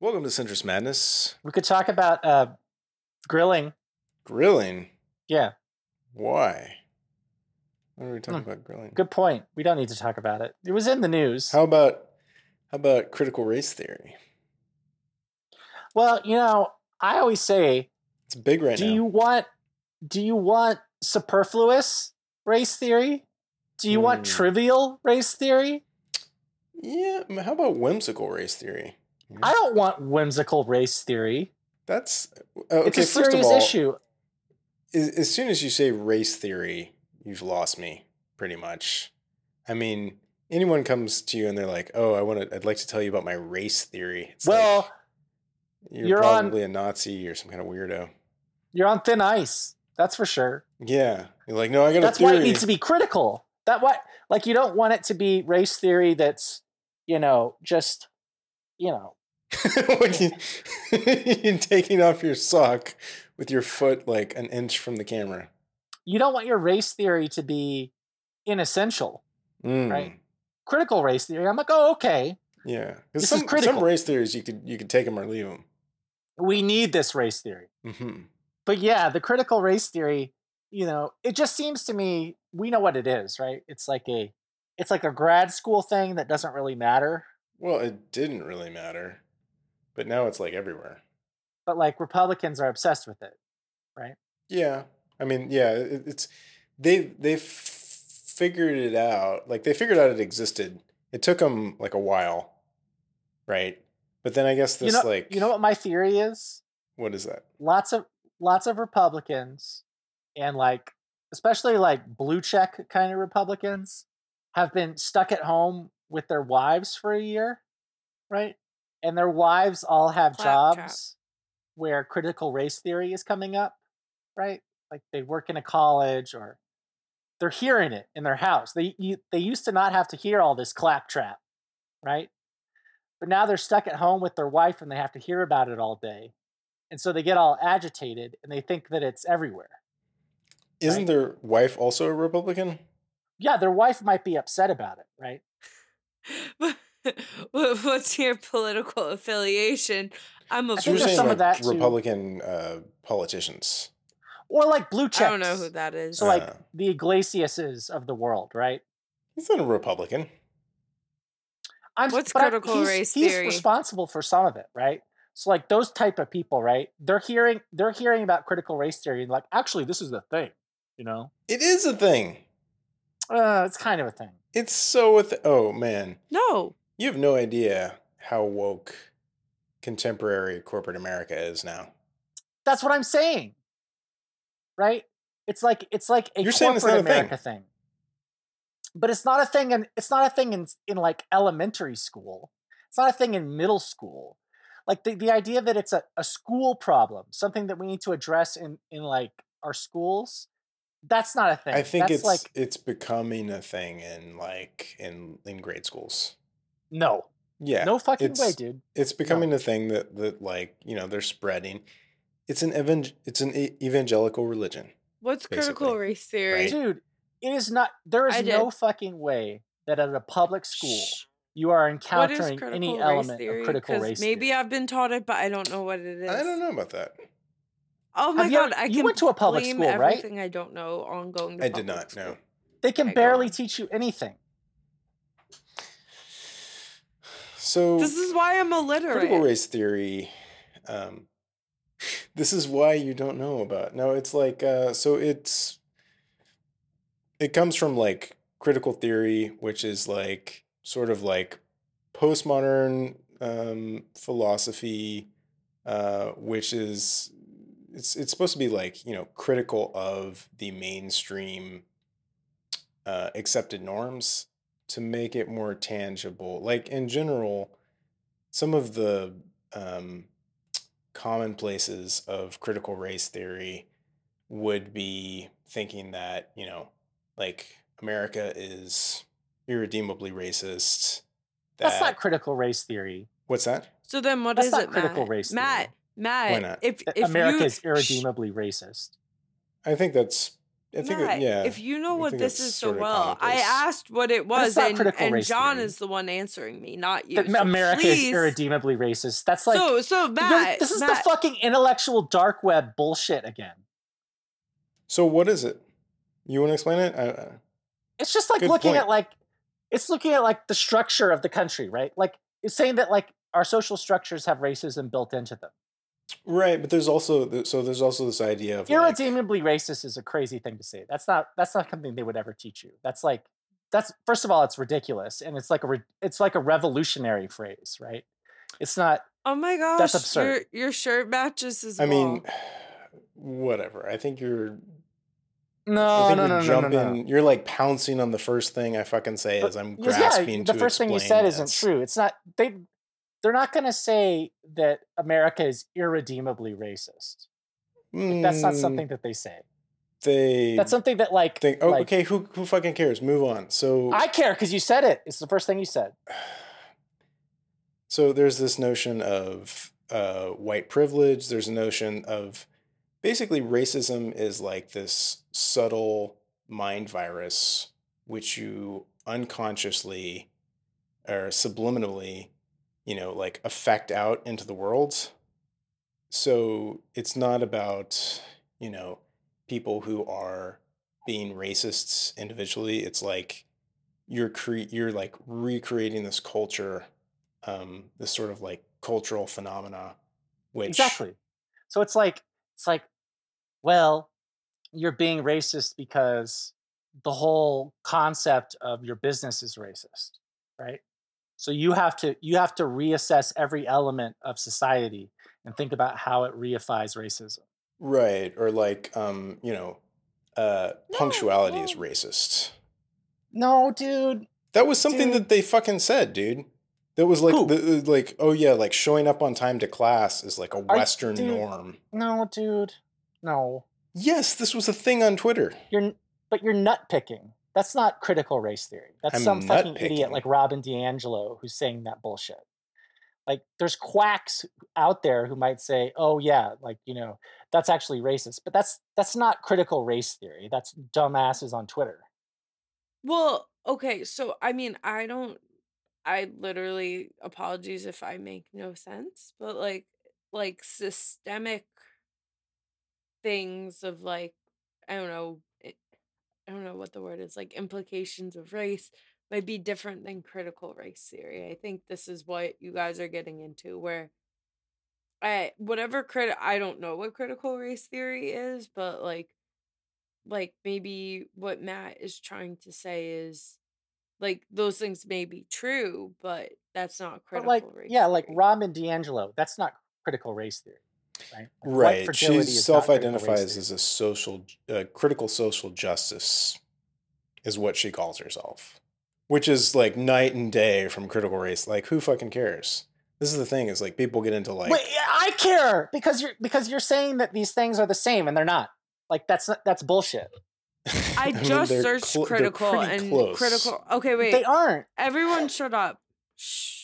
Welcome to Centrist Madness. We could talk about uh, grilling. Grilling. Yeah, Why? Why are we talking Hmm. about grilling? good point. We don't need to talk about it. It was in the news. How about how about critical race theory? Well, you know, I always say, It's big right do now. you want do you want superfluous race theory? Do you want Hmm. trivial race theory? Yeah. How about whimsical race theory? I don't want whimsical race theory. That's uh, okay. it's a first serious of all, issue. As, as soon as you say race theory, you've lost me pretty much. I mean, anyone comes to you and they're like, "Oh, I want to. I'd like to tell you about my race theory." It's like, Well, you're, you're on- probably a Nazi or some kind of weirdo. you're on thin ice. That's for sure. Yeah, you're like, no, I got. That's why it needs to be critical. That what like you don't want it to be race theory that's, you know, just you know, when you, you're taking off your sock with your foot like an inch from the camera. you don't want your race theory to be inessential. Mm, Right. Critical race theory. I'm like, oh, okay. Yeah, because some, some race theories you could you could take them or leave them. We need this race theory. hmm But yeah, the critical race theory, you know, it just seems to me we know what it is, right? It's like a it's like a grad school thing that doesn't really matter. Well, it didn't really matter, but now it's like everywhere. But like Republicans are obsessed with it. Right? Yeah, I mean, yeah, it, it's they they f- figured it out. Like they figured out it existed. It took them like a while, right? But then I guess this you know, like you know what my theory is? what is that? lots of lots of Republicans and like especially like blue check kind of Republicans have been stuck at home with their wives for a year, right? And their wives all have jobs where critical race theory is coming up, right? Like they work in a college or they're hearing it in their house. They you, they used to not have to hear all this claptrap, right? But now they're stuck at home with their wife and they have to hear about it all day. And so they get all agitated and they think that it's everywhere. Isn't Right. their wife also a Republican? Yeah, their wife might be upset about it, right? What- What's your political affiliation? I'm a I So think there's some like of that too. Republican uh, politicians? Or like blue checks. I don't know who that is. So like Uh. the Yglesiases of the world, right? He's not a Republican. I'm What's but I- critical he's, race he's theory? responsible for some of it, right? So like those type of people, right? They're hearing they're hearing about critical race theory and like actually this is the thing, you know? It is a thing. Uh, it's kind of a thing. It's so. With oh man, no. You have no idea how woke contemporary corporate America is now. That's what I'm saying. Right? It's like it's like a You're corporate it's not a thing. America thing. But it's not a thing and it's not a thing in in like elementary school. It's not a thing in middle school. Like the, the idea that it's a, a school problem, something that we need to address in, in like our schools, that's not a thing. I think that's it's like it's becoming a thing in like in in grade schools. No. Yeah, no fucking way, it's- dude. It's becoming a thing that that like you know they're spreading. It's an evan- it's an e- evangelical religion. What's critical race theory? right? Dude, it is not there is no fucking way that at a public school Shh. you are encountering any race element theory? of critical 'Cause race Maybe theory. I've been taught it, but I don't know what it is. I don't know about that. Oh my Have you god! ever- I you can went to a public blame school, right? everything I don't know on going to I did not know. They can Okay, go barely on. teach you anything. So This is why I'm illiterate. critical race theory. Um, this is why you don't know about. No, it's like uh, so it's it comes from like critical theory, which is like sort of like postmodern um, philosophy, uh, which is it's it's supposed to be like you know critical of the mainstream uh, accepted norms to make it more tangible. Like in general, some of the um, commonplaces of critical race theory would be thinking that you know, like America is irredeemably racist. That's not critical race theory. What's that? So then, what That's is not it, critical Matt? race Matt, theory. Matt, not? if if America you is irredeemably racist. I think that's I think Matt, it, yeah. if you know I what this is so well, I asked what it was, and, and John theory. is the one answering me, not you. So America please, is irredeemably racist. That's like so so Really, Matt, this is Matt, the fucking intellectual dark web bullshit again. So what is it? You want to explain it? I, I- It's just like looking point. at like it's looking at like the structure of the country, right? Like it's saying that like our social structures have racism built into them. Right, but there's also so there's also this idea of like, Irredeemably racist is a crazy thing to say. That's not that's not something they would ever teach you. That's like that's first of all it's ridiculous and it's like a re- it's like a revolutionary phrase, right? It's not oh my gosh, That's absurd. Your your shirt matches as I mean, whatever. I think you're. I no think no you're no, no no jumping. no You're like pouncing on the first thing I fucking say But- as I'm Because, grasping the to first thing you explain said isn't true. It's not they they're not going to say that America is irredeemably racist. Like, that's not Mm, something that they say. they. That's something that like, think. Oh, like, okay. Who who fucking cares? Move on. So I care because you said it. It's the first thing you said. so there's this notion of uh, white privilege. There's a notion of basically racism is like this subtle mind virus which you unconsciously or subliminally, you know, like affect out into the world. So it's not about, you know, people who are being racists individually. It's like you're cre- you're like recreating this culture, um, this sort of like cultural phenomena, which Exactly. So it's like it's like, well, you're being racist because the whole concept of your business is racist, right? So you have to you have to reassess every element of society and think about how it reifies racism. right or like um, you know, uh, No, punctuality is racist. No, dude. That was something Dude. that they fucking said, dude. That was like the, like oh yeah, like showing up on time to class is like a Western dude. norm. No, dude. No. Yes, this was a thing on Twitter. You're but you're nut picking. That's not critical race theory. That's I'm some fucking nut-picking. idiot like Robin DiAngelo who's saying that bullshit. Like there's quacks out there who might say, "Oh yeah, like, you know, that's actually racist." But that's that's not critical race theory. That's dumbasses on Twitter. Well, okay, so I mean, I don't I literally apologies if I make no sense, but like like systemic things of like I don't know, I don't know what the word is, like implications of race might be different than critical race theory. I think this is what you guys are getting into where I whatever crit I don't know what critical race theory is, but like like maybe what Matt is trying to say is like those things may be true, but that's not But critical like race. yeah, like theory. Robin DiAngelo, that's not critical race theory. Right? Right. She is not critical race self-identifies as a social uh, critical social justice is what she calls herself. Which is like night and day from critical race. Like who fucking cares? This is the thing is like people get into like Wait, I care because you're because you're saying that these things are the same and they're not. Like that's not, that's bullshit. I mean, just they're searched cl- critical and close. critical. Okay, wait. They aren't. Everyone shut up. Shh.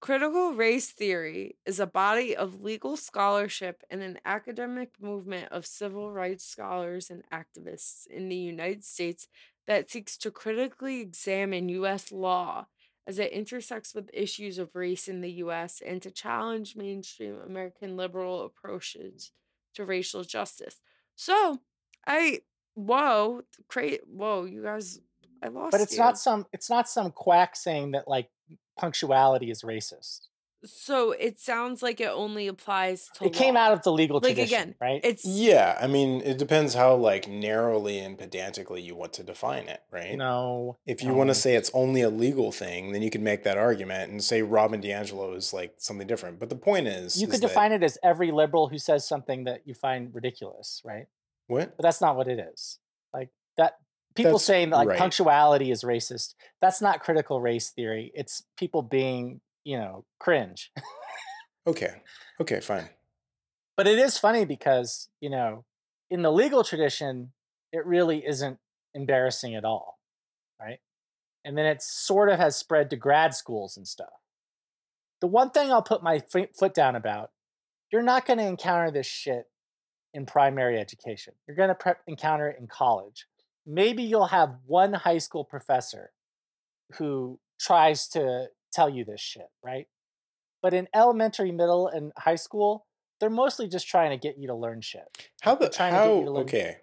Critical race theory is a body of legal scholarship and an academic movement of civil rights scholars and activists in the United States that seeks to critically examine U.S. law as it intersects with issues of race in the U.S. and to challenge mainstream American liberal approaches to racial justice. So, I whoa, cra- whoa, you guys, I lost. But it's you. not some it's not some quack saying that like punctuality is racist. So it sounds like it only applies to It came law. out of the legal like tradition, again, right? It's Yeah, I mean, it depends how like narrowly and pedantically you want to define it, right? no. If you want to say it's only a legal thing, then you can make that argument and say Robin DiAngelo is like something different. But the point is, you is could that- define it as every liberal who says something that you find ridiculous, right? what? But that's not what it is. Like that people That's saying that like right. punctuality is racist. That's not critical race theory. It's people being, you know, cringe. Okay, okay, fine. But it is funny because, you know, in the legal tradition, it really isn't embarrassing at all, right? And then it sort of has spread to grad schools and stuff. The one thing I'll put my f- foot down about, you're not going to encounter this shit in primary education. You're going to pre- encounter it in college. Maybe you'll have one high school professor who tries to tell you this shit, right? But in elementary, middle, and high school, they're mostly just trying to get you to learn shit. How the They're to get how you to learn- okay?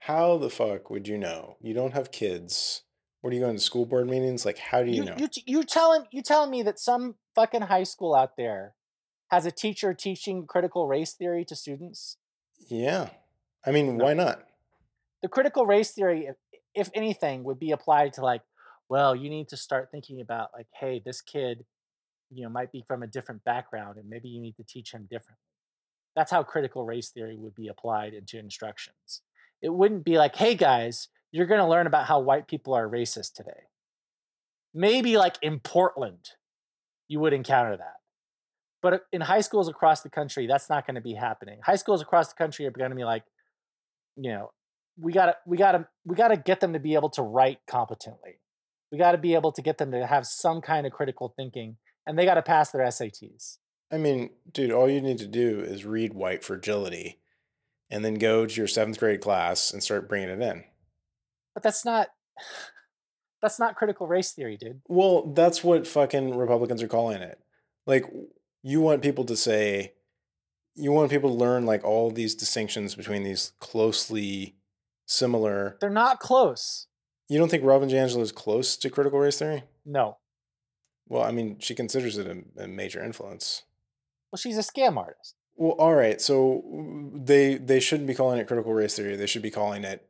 How the fuck would you know? You don't have kids. What are you going to school board meetings? Like, how do you, You know? you, you telling you telling me that some fucking high school out there has a teacher teaching critical race theory to students? yeah, I mean, No. why not? The critical race theory if, if anything would be applied to like well you need to start thinking about like hey this kid you know might be from a different background and maybe you need to teach him differently. That's how critical race theory would be applied into instructions. It wouldn't be like hey guys you're going to learn about how white people are racist today. Maybe like in portland you would encounter that. But uh, in high schools across the country that's not going to be happening. High schools across the country are going to be like you know we gotta we gotta we gotta get them to be able to write competently we gotta be able to get them to have some kind of critical thinking and they gotta pass their sats I mean, dude, all you need to do is read White Fragility, and then go to your seventh grade class and start bringing it in. but that's not that's not critical race theory dude Well, that's what fucking Republicans are calling it. Like, you want people to say, you want people to learn like all these distinctions between these closely similar. they're not close You don't think Robin DiAngelo is close to critical race theory? no Well, I mean, she considers it a, a major influence. well she's a scam artist Well, all right. So they they shouldn't be calling it critical race theory. They should be calling it.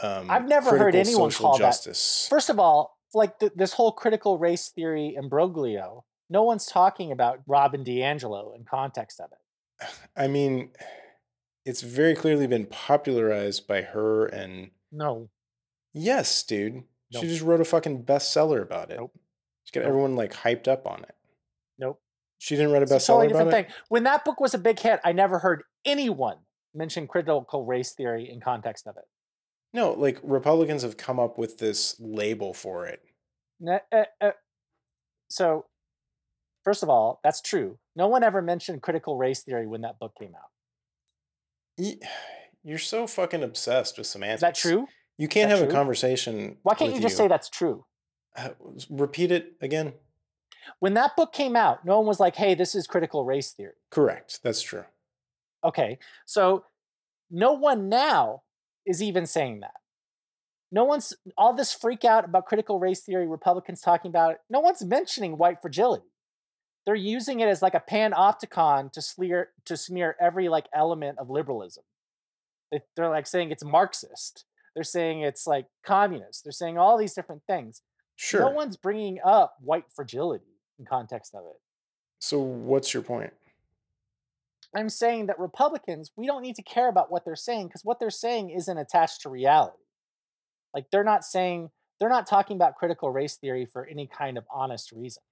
Um, I've never heard anyone call that- justice. first of all like th- this whole critical race theory imbroglio no one's talking about robin diangelo in context of it I mean, it's very clearly been popularized by her and no yes, dude. Nope. She just wrote a fucking bestseller about it. Nope. She got Nope. everyone like hyped up on it. nope She didn't write a It's a bestseller totally about different it. thing. When that book was a big hit, I never heard anyone mention critical race theory in context of it. No, like Republicans have come up with this label for it. Uh, uh, so, first of all, that's true. No one ever mentioned critical race theory when that book came out. You're so fucking obsessed with semantics. Is that true? You can't have a conversation. Why can't you just say that's true? Uh, Repeat it again. When that book came out, no one was like, hey, this is critical race theory. Correct. That's true. Okay, so no one now is even saying that. No one's all this freak out about critical race theory, Republicans talking about it. No one's mentioning white fragility. They're using it as like a panopticon to smear to smear every like element of liberalism. They- They're like saying it's Marxist. They're saying it's like communist. They're saying all these different things. Sure. No one's bringing up white fragility in context of it. so what's your point? I'm saying that Republicans, we don't need to care about what they're saying because what they're saying isn't attached to reality. Like they're not saying, they're not talking about critical race theory for any kind of honest reason.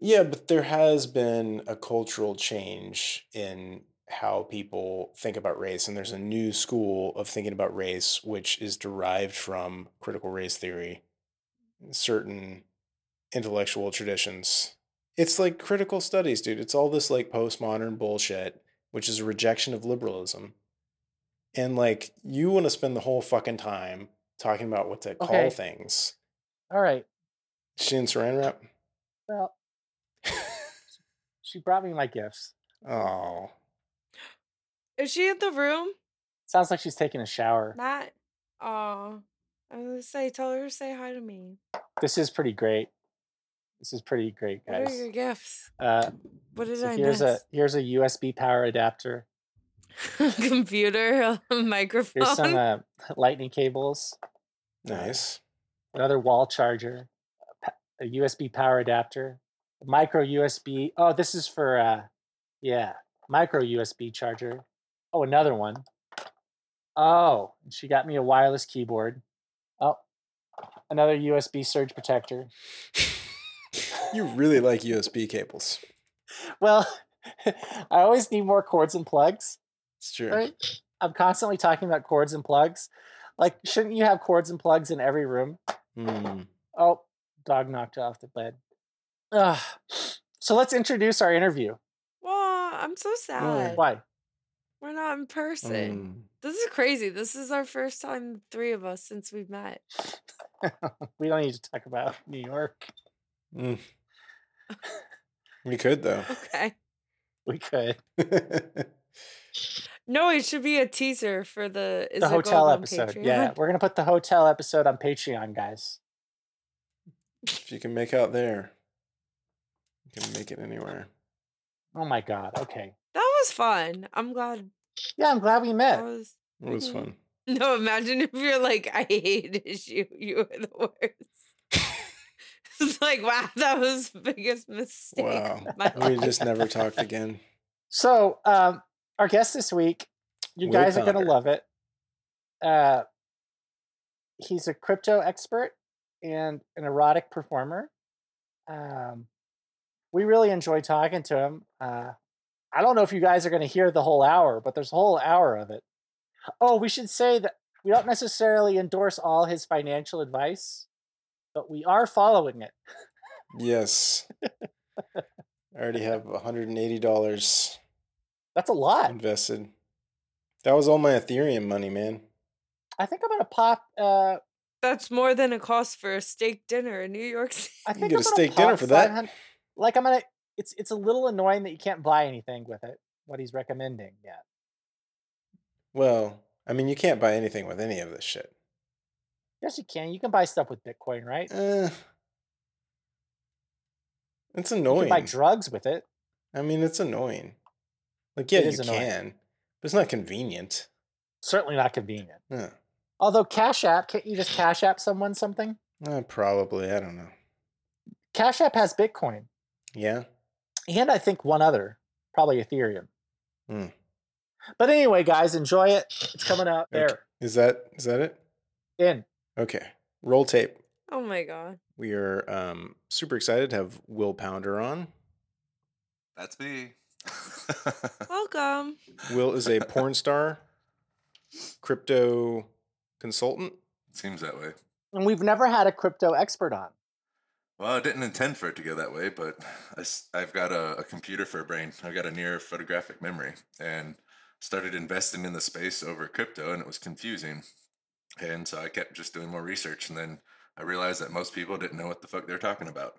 Yeah, but there has been a cultural change in how people think about race, and there's a new school of thinking about race which is derived from critical race theory, certain intellectual traditions. It's like critical studies, dude. It's all this like postmodern bullshit, which is a rejection of liberalism. And like you want to spend the whole fucking time talking about what to call things. All right. She in saran wrap? Well, she brought me my gifts. Oh. Is she in the room? Sounds like she's taking a shower. Not. Oh, I was gonna say, tell her to say hi to me. This is pretty great. This is pretty great, guys. What are your gifts? Uh, What did so I here's a here's a USB power adapter. Computer, microphone. Here's some uh, lightning cables. Nice. another wall charger, a USB power adapter, micro USB. Oh, this is for uh yeah, micro USB charger. Oh, another one. Oh, she got me a wireless keyboard. Oh, another USB surge protector. You really like USB cables. Well, I always need more cords and plugs, It's true. right? I'm constantly talking about cords and plugs. Like, shouldn't you have cords and plugs in every room? Mm. Oh, dog knocked off the bed. Ugh. So let's introduce our interview. Well, I'm so sad. Why? We're not in person. Mm. This is crazy. This is our first time, three of us, since we've met. we don't need to talk about New York. Mm. we could though. Okay. We could. No, it should be a teaser for the is the it hotel episode. Patreon? Yeah, we're gonna put the hotel episode on Patreon, guys. if you can make out there, you can make it anywhere. Oh my god. Okay. That was fun. I'm glad Yeah, I'm glad we that met. was. It was Mhm. fun. No, imagine if you're like, I hated you. You were the worst. it's like, wow, that was the biggest mistake. Wow. We just never talked again. So, um, our guest this week, you Will guys are gonna love it. Uh, he's a crypto expert and an erotic performer. Um, we really enjoy talking to him. Uh, I don't know if you guys are going to hear the whole hour, but there's a whole hour of it. Oh, we should say that we don't necessarily endorse all his financial advice, but we are following it. Yes. I already have $180 That's a lot. invested. That was all my Ethereum money, man. I think I'm going to pop. Uh, That's more than a cost for a steak dinner in New York City. I You get I'm a steak dinner for that. 500 Like I'm gonna. It's it's a little annoying that you can't buy anything with it. What he's recommending, yeah. Well, I mean, you can't buy anything with any of this shit. Yes, you can. You can buy stuff with Bitcoin, right? Eh, it's You annoying. can buy drugs with it. I mean, it's annoying. Like, yeah, you annoying. can, but it's not convenient. Certainly not convenient. Yeah. Although Cash App, can't you just Cash App someone something? Uh, probably. I don't know. Cash App has Bitcoin, Yeah. and I think one other, probably Ethereum. Hmm. But anyway, guys, enjoy it. It's coming out Okay. there. Is that is that it? In. Okay. Roll tape. Oh my god. We are um, super excited to have Will Pounder on. That's me. Welcome. Will is a porn star, crypto consultant. Seems that way. And we've never had a crypto expert on. Well, I didn't intend for it to go that way, but I, have got a, a computer for a brain. I've got a near photographic memory and started investing in the space over crypto, and it was confusing. And so I kept just doing more research, and then I realized that most people didn't know what the fuck they're talking about.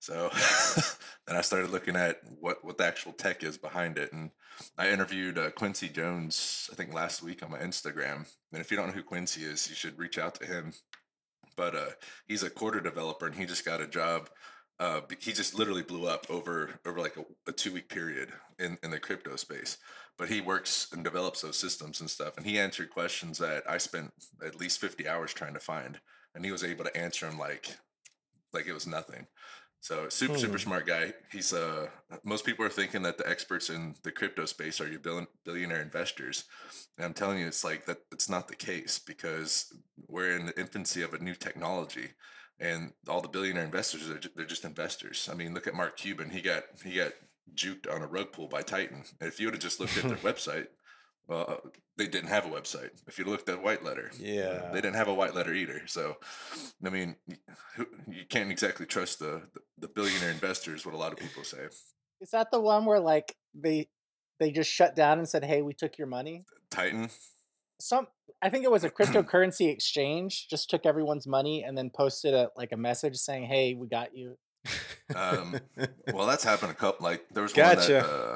So then I started looking at what, what the actual tech is behind it. And I interviewed uh, Quincy Jones, I think last week on my Instagram. And if you don't know who Quincy is, you should reach out to him but uh, he's a quarter developer and he just got a job. Uh, he just literally blew up over over like a, a two week period in, in the crypto space. But he works and develops those systems and stuff. And he answered questions that I spent at least fifty hours trying to find, and he was able to answer them like like it was nothing. So super super Hmm. smart guy. He's uh most people are thinking that the experts in the crypto space are your billion, billionaire investors. And I'm telling you, it's like that. It's not the case because we're in the infancy of a new technology, and all the billionaire investors are they're just investors. I mean, look at Mark Cuban. He got he got juked on a rug pull by Titan. And if you would have just looked at their website, well, uh, they didn't have a website. If you looked at white letter, Yeah. they didn't have a white letter either. So, I mean, you can't exactly trust the, the the billionaire investors. What a lot of people say. Is that the one where like they they just shut down and said, "Hey, we took your money"? Titan. Some I think it was a cryptocurrency exchange just took everyone's money and then posted a like a message saying, "Hey, we got you." Um, Well, that's happened a couple. Like there was Gotcha. one that uh,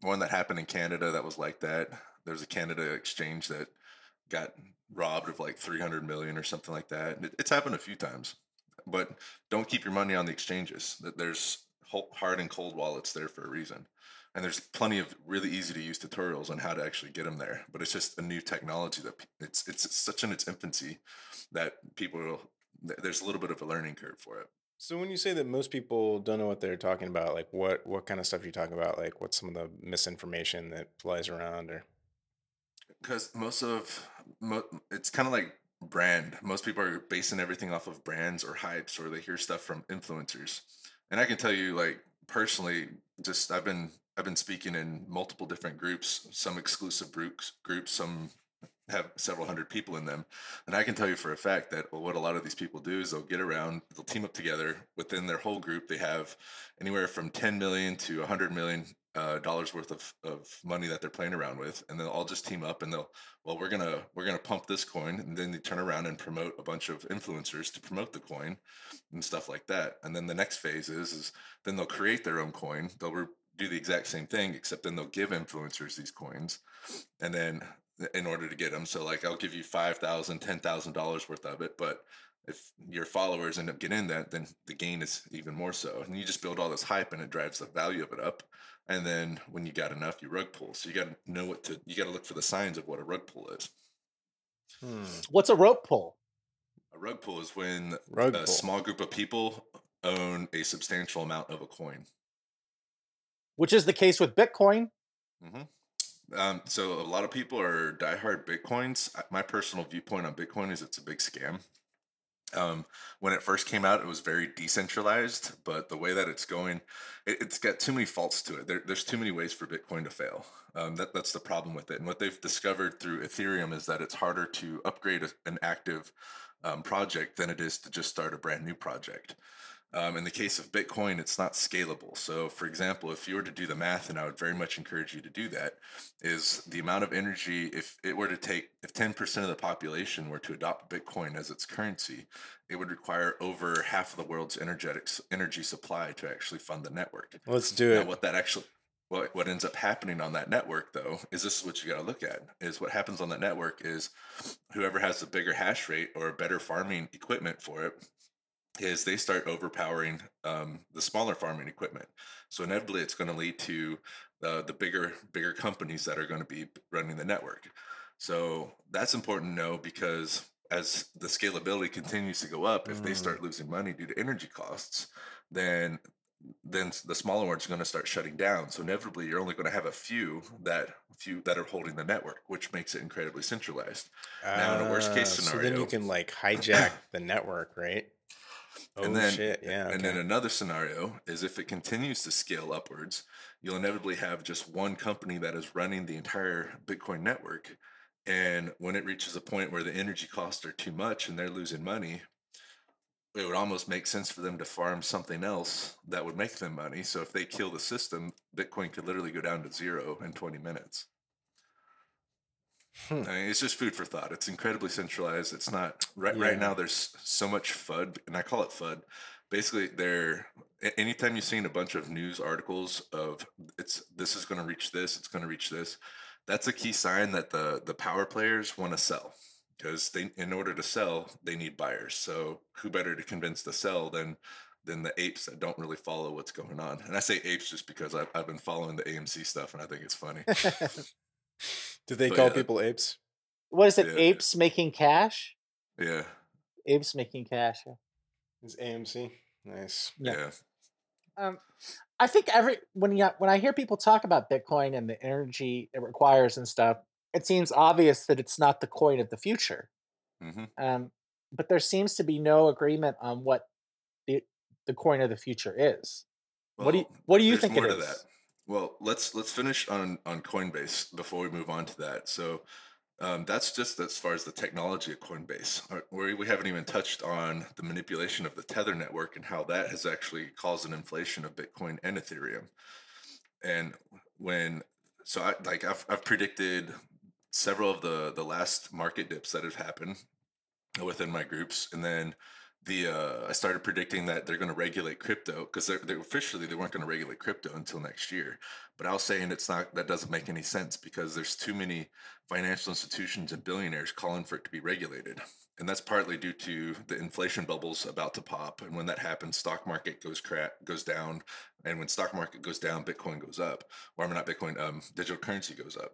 one that happened in Canada that was like that. There's a Canada exchange that got robbed of like three hundred million or something like that. It, it's happened a few times, but don't keep your money on the exchanges. That there's hard and cold wallets there for a reason, and there's plenty of really easy to use tutorials on how to actually get them there. But it's just a new technology that it's it's such in its infancy that people there's a little bit of a learning curve for it. So when you say that most people don't know what they're talking about, like what what kind of stuff are you talking about? Like what's some of the misinformation that flies around or because most of mo- it's kind of like brand most people are basing everything off of brands or hypes or they hear stuff from influencers and i can tell you like personally just i've been i've been speaking in multiple different groups some exclusive groups groups some have several hundred people in them and i can tell you for a fact that what a lot of these people do is they'll get around they'll team up together within their whole group they have anywhere from 10 million to 100 million uh, dollars worth of, of money that they're playing around with, and they'll all just team up and they'll well we're gonna we're gonna pump this coin, and then they turn around and promote a bunch of influencers to promote the coin and stuff like that. And then the next phase is is then they'll create their own coin. They'll re- do the exact same thing, except then they'll give influencers these coins, and then in order to get them, so like I'll give you five thousand, ten thousand dollars worth of it, but if your followers end up getting that, then the gain is even more so. And you just build all this hype and it drives the value of it up. And then when you got enough, you rug pull. So you got to know what to, you got to look for the signs of what a rug pull is. Hmm. What's a rope pull? A rug pull is when Rug a pull. small group of people own a substantial amount of a coin. Which is the case with Bitcoin. hmm Um, so a lot of people are diehard Bitcoins. My personal viewpoint on Bitcoin is it's a big scam. Um, when it first came out, it was very decentralized, but the way that it's going, it, it's got too many faults to it. There, there's too many ways for Bitcoin to fail. Um, that, that's the problem with it. And what they've discovered through Ethereum is that it's harder to upgrade a, an active um, project than it is to just start a brand new project. Um, in the case of Bitcoin, it's not scalable. So, for example, if you were to do the math, and I would very much encourage you to do that, is the amount of energy, if it were to take, if 10% of the population were to adopt Bitcoin as its currency, it would require over half of the world's energetics energy supply to actually fund the network. Let's do Now, it. what that actually what, what ends up happening on that network though is this is what you got to look at is what happens on that network is whoever has the bigger hash rate or better farming equipment for it is they start overpowering um, the smaller farming equipment so inevitably it's going to lead to uh, the bigger bigger companies that are going to be running the network so that's important to know because as the scalability continues to go up if they Mm. start losing money due to energy costs then then the smaller ones are going to start shutting down. So inevitably, you're only going to have a few that few that are holding the network, which makes it incredibly centralized. Now, in a worst case Ah, So then you can like hijack the network, right? Oh and then, shit! Yeah. and then another scenario is if it continues to scale upwards, you'll inevitably have just one company that is running the entire Bitcoin network. And when it reaches a point where the energy costs are too much and they're losing money, it would almost make sense for them to farm something else that would make them money. So if they kill the system, Bitcoin could literally go down to zero in 20 minutes. Hmm. I mean, it's just food for thought. It's incredibly centralized. It's not right Yeah. right now. There's so much FUD, and I call it FUD. Basically, there. Anytime you've seen a bunch of news articles of it's this is going to reach this, it's going to reach this, that's a key sign that the the power players want to sell because they in order to sell they need buyers. So who better to convince to sell than than the apes that don't really follow what's going on? And I say apes just because I've, I've been following the AMC stuff and I think it's funny. Do they but call yeah. people apes? What is it? Yeah. Apes making cash? Yeah, Apes making cash. yeah. Is AMC nice? Yeah. yeah. Um, I think every when you when I hear people talk about Bitcoin and the energy it requires and stuff, it seems obvious that it's not the coin of the future. hmm Um, but there seems to be no agreement on what the the coin of the future is. what do you What do you think it more is? Well, let's let's finish on on Coinbase before we move on to that. So um, that's just as far as the technology of Coinbase. Uh, We we haven't even touched on the manipulation of the Tether network and how that has actually caused an inflation of Bitcoin and Ethereum. And when so I like I've I've predicted several of the the last market dips that have happened within my groups, and then the uh, I started predicting that they're going to regulate crypto because they're officially they weren't going to regulate crypto until next year. But I was saying it's not that doesn't make any sense because there's too many financial institutions and billionaires calling for it to be regulated. And that's partly due to the inflation bubbles about to pop. And when that happens, stock market goes cra- goes down. And when stock market goes down, Bitcoin goes up. Or I mean, not Bitcoin, um, digital currency goes up.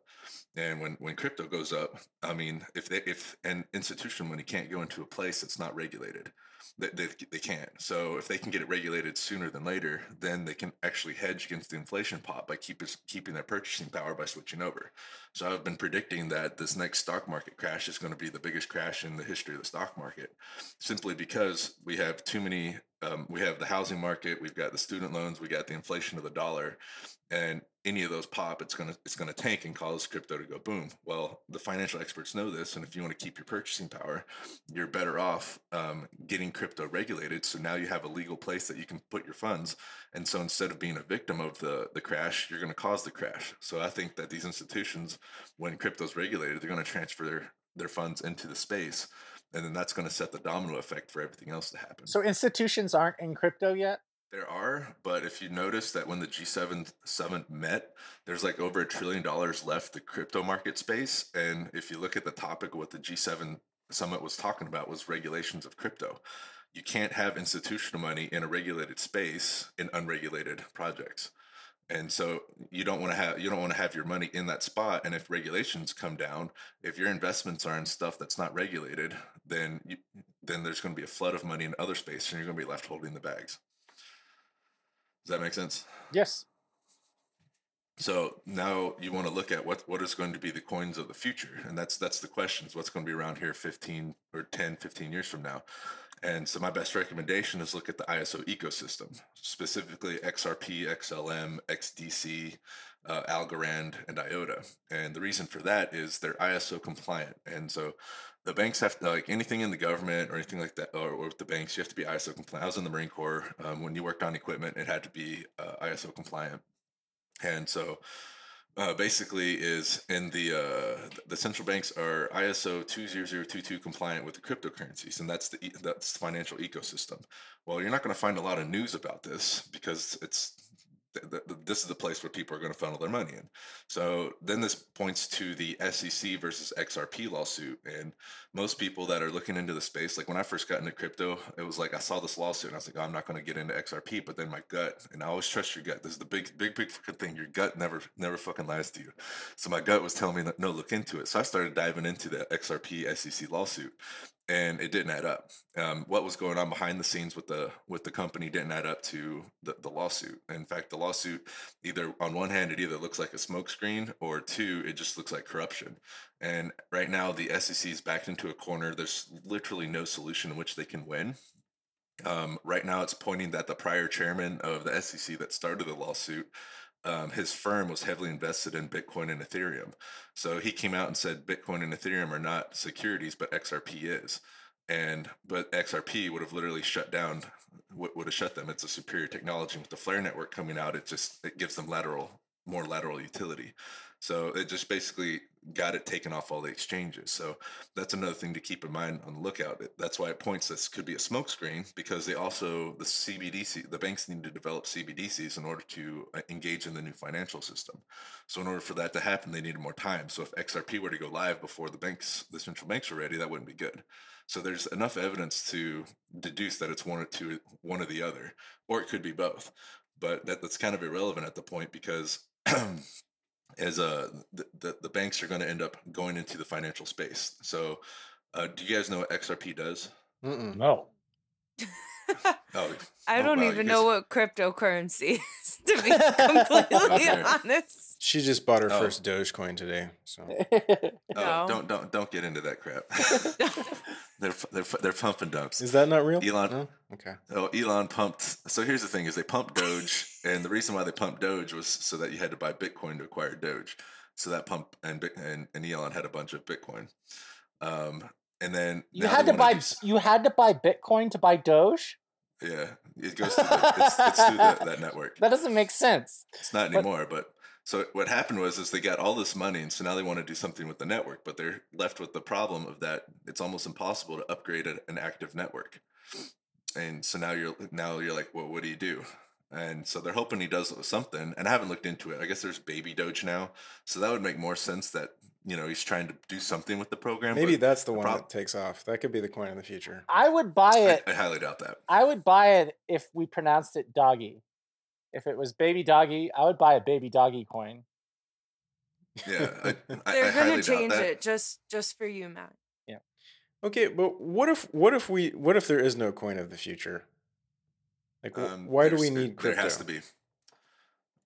And when when crypto goes up, I mean, if they if an institution money can't go into a place that's not regulated, they, they, they can't. So if they can get it regulated sooner than later, then they can actually hedge against the inflation pop by keep, keeping their purchasing power by switching over. So I've been predicting that this next stock market crash is going to be the biggest crash in the history of the stock market, simply because we have too many. Um, we have the housing market, we've got the student loans, we got the inflation of the dollar, and any of those pop, it's gonna it's gonna tank and cause crypto to go boom. Well, the financial experts know this, and if you want to keep your purchasing power, you're better off um, getting crypto regulated. So now you have a legal place that you can put your funds, and so instead of being a victim of the the crash, you're to cause the crash. So I think that these institutions, when crypto's regulated, they're to transfer their their funds into the space, and then that's to set the domino effect for everything else to happen. So institutions aren't in crypto yet. There are, but if you notice that when the G7 summit met, there's like over a trillion dollars left the crypto market space. And if you look at the topic what the G7 summit was talking about was regulations of crypto. You can't have institutional money in a regulated space in unregulated projects. And so you don't want to have you don't want to have your money in that spot. And if regulations come down, if your investments are in stuff that's not regulated, then you, then there's going to be a flood of money in other space, and you're going to be left holding the bags. Does that make sense? Yes. So now you want to look at what what is going to be the coins of the future, and that's that's the question: is what's going to be around here 15 or 10, 15 years from now. And so my best recommendation is look at the ISO ecosystem, specifically XRP, XLM, XDC, uh, Algorand, and IOTA. And the reason for that is they're ISO compliant. And so the banks have to, like anything in the government or anything like that, or, or with the banks, you have to be ISO compliant. I was in the Marine Corps. Um, when you worked on equipment, it had to be uh, ISO compliant. And so uh, basically is in the uh, the central banks are ISO 20022 compliant with the cryptocurrencies, and that's the that's the financial ecosystem. Well, you're not going to find a lot of news about this because it's this is the place where people are going to funnel their money in. So then this points to the SEC versus XRP lawsuit. And most people that are looking into the space, like when I first got into crypto, it was like I saw this lawsuit and I was like, oh, I'm not going to get into XRP. But then my gut, and I always trust your gut. This is the big, big, big fucking thing. Your gut never, never fucking lies to you. So my gut was telling me no, look into it. So I started diving into the XRP SEC lawsuit and it didn't add up. Um, what was going on behind the scenes with the with the company didn't add up to the, the lawsuit. In fact, the lawsuit either on one hand it either looks like a smokescreen or two it just looks like corruption. And right now the SEC is backed into a corner. There's literally no solution in which they can win. Um, right now, it's pointing that the prior chairman of the SEC that started the lawsuit um, his firm was heavily invested in Bitcoin and Ethereum. So he came out and said Bitcoin and Ethereum are not securities, but XRP is. And but XRP would have literally shut down, would, would have shut them. It's a superior technology. With the Flare network coming out, it just it gives them lateral, more lateral utility. So it just basically got it taken off all the exchanges. So that's another thing to keep in mind on the lookout. That's why it points this could be a smokescreen because they also the CBDC the banks need to develop CBDCs in order to uh, engage in the new financial system. So in order for that to happen, they needed more time. So if XRP were to go live before the banks, the central banks are ready, that wouldn't be good. So there's enough evidence to deduce that it's one or two, one or the other, or it could be both. But that, that's kind of irrelevant at the point because as uh the, the, the banks are going to end up going into the financial space. So, uh, do you guys know what XRP does? Mm-mm. No. Oh, I oh, don't wow, even guys- know what cryptocurrency is, to be completely Okay. honest. She just bought her Oh. first Dogecoin today. So Oh, No. don't don't don't get into that crap. they're they're they're pumping dumps. is that not real? Elon- No? Okay. Oh, Elon pumped. So here's the thing: is they pumped Doge, and the reason why they pumped Doge was so that you had to buy Bitcoin to acquire Doge. So that pump and and, and Elon had a bunch of Bitcoin. Um, and then You had to wanna buy do you had to buy Bitcoin to buy Doge? Yeah, it goes through the, it's, it's through the, that network. That doesn't make sense. It's not But- anymore, but so what happened was is they got all this money, and so now they want to do something with the network, but they're left with the problem of that it's almost impossible to upgrade a, an active network. And so now you're now you're like, well, what do you do? And so they're hoping he does something. And I haven't looked into it. I guess there's baby Doge now, so that would make more sense that you know he's trying to do something with the program. Maybe but that's the the one prob- that takes off. That could be the coin in the future. I would buy I, it. I highly doubt that. I would buy it if we pronounced it doggy. If it was baby doggy, I would buy a baby doggy coin. Yeah, I, I, They're I gonna change it just just for you, Matt. Yeah. Okay, but what if what if we what if there is no coin of the future? Like, Um, why do we need crypto? There has to be.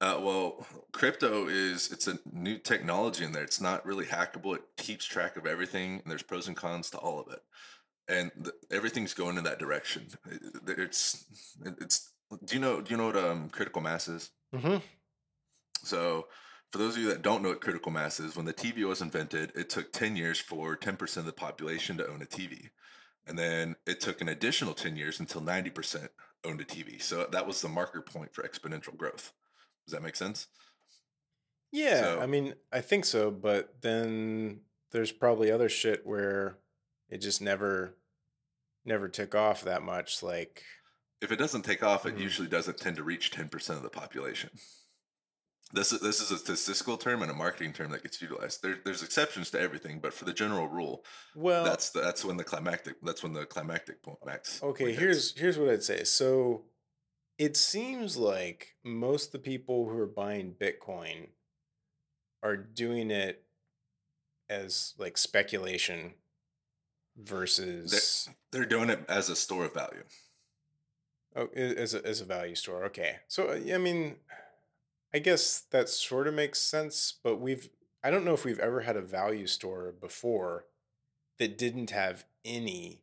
Uh, well, crypto is it's a new technology in there. It's not really hackable. It keeps track of everything, and there's pros and cons to all of it. and th- everything's going in that direction. It- It's it's. Do you know? Do you know what um, critical mass is? Mm-hmm. So, for those of you that don't know what critical mass is, when the TV was invented, it took 10 years for 10% of the population to own a TV. And then it took an additional 10 years until 90% owned a TV. So that was the marker point for exponential growth. Does that make sense? Yeah, So- I mean, I think so, but then there's probably other shit where it just never never took off that much like If it doesn't take off, it Mhm. usually doesn't tend to reach 10% of the population. This is, this is a statistical term and a marketing term that gets utilized. There, there's exceptions to everything, but for the general rule, well that's the, that's when the climactic that's when the climactic point max. Okay, point hits. here's here's what I'd say. So it seems like most of the people who are buying Bitcoin are doing it as like speculation versus they're doing it as a store of value. Oh, as a, as a value store. Okay, so uh, I mean, I guess that sort of makes sense. But we've I don't know if we've ever had a value store before that didn't have any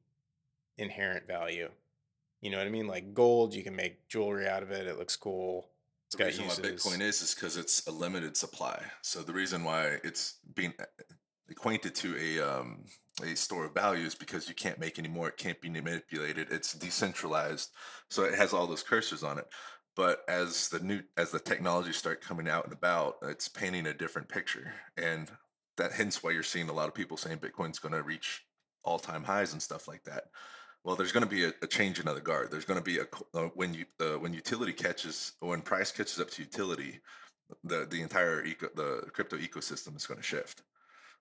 inherent value. You know what I mean? Like gold, you can make jewelry out of it. It looks cool. It's The got reason why uses. Bitcoin is is because it's a limited supply. So the reason why it's being uh, acquainted to a um, a store of value is because you can't make any more. It can't be manipulated. It's decentralized, so it has all those cursors on it. But as the new as the technology start coming out and about, it's painting a different picture, and that hence why you're seeing a lot of people saying Bitcoin's going to reach all time highs and stuff like that. Well, there's going to be a, a change in the guard. There's going to be a uh, when you uh, when utility catches when price catches up to utility, the the entire eco, the crypto ecosystem is going to shift.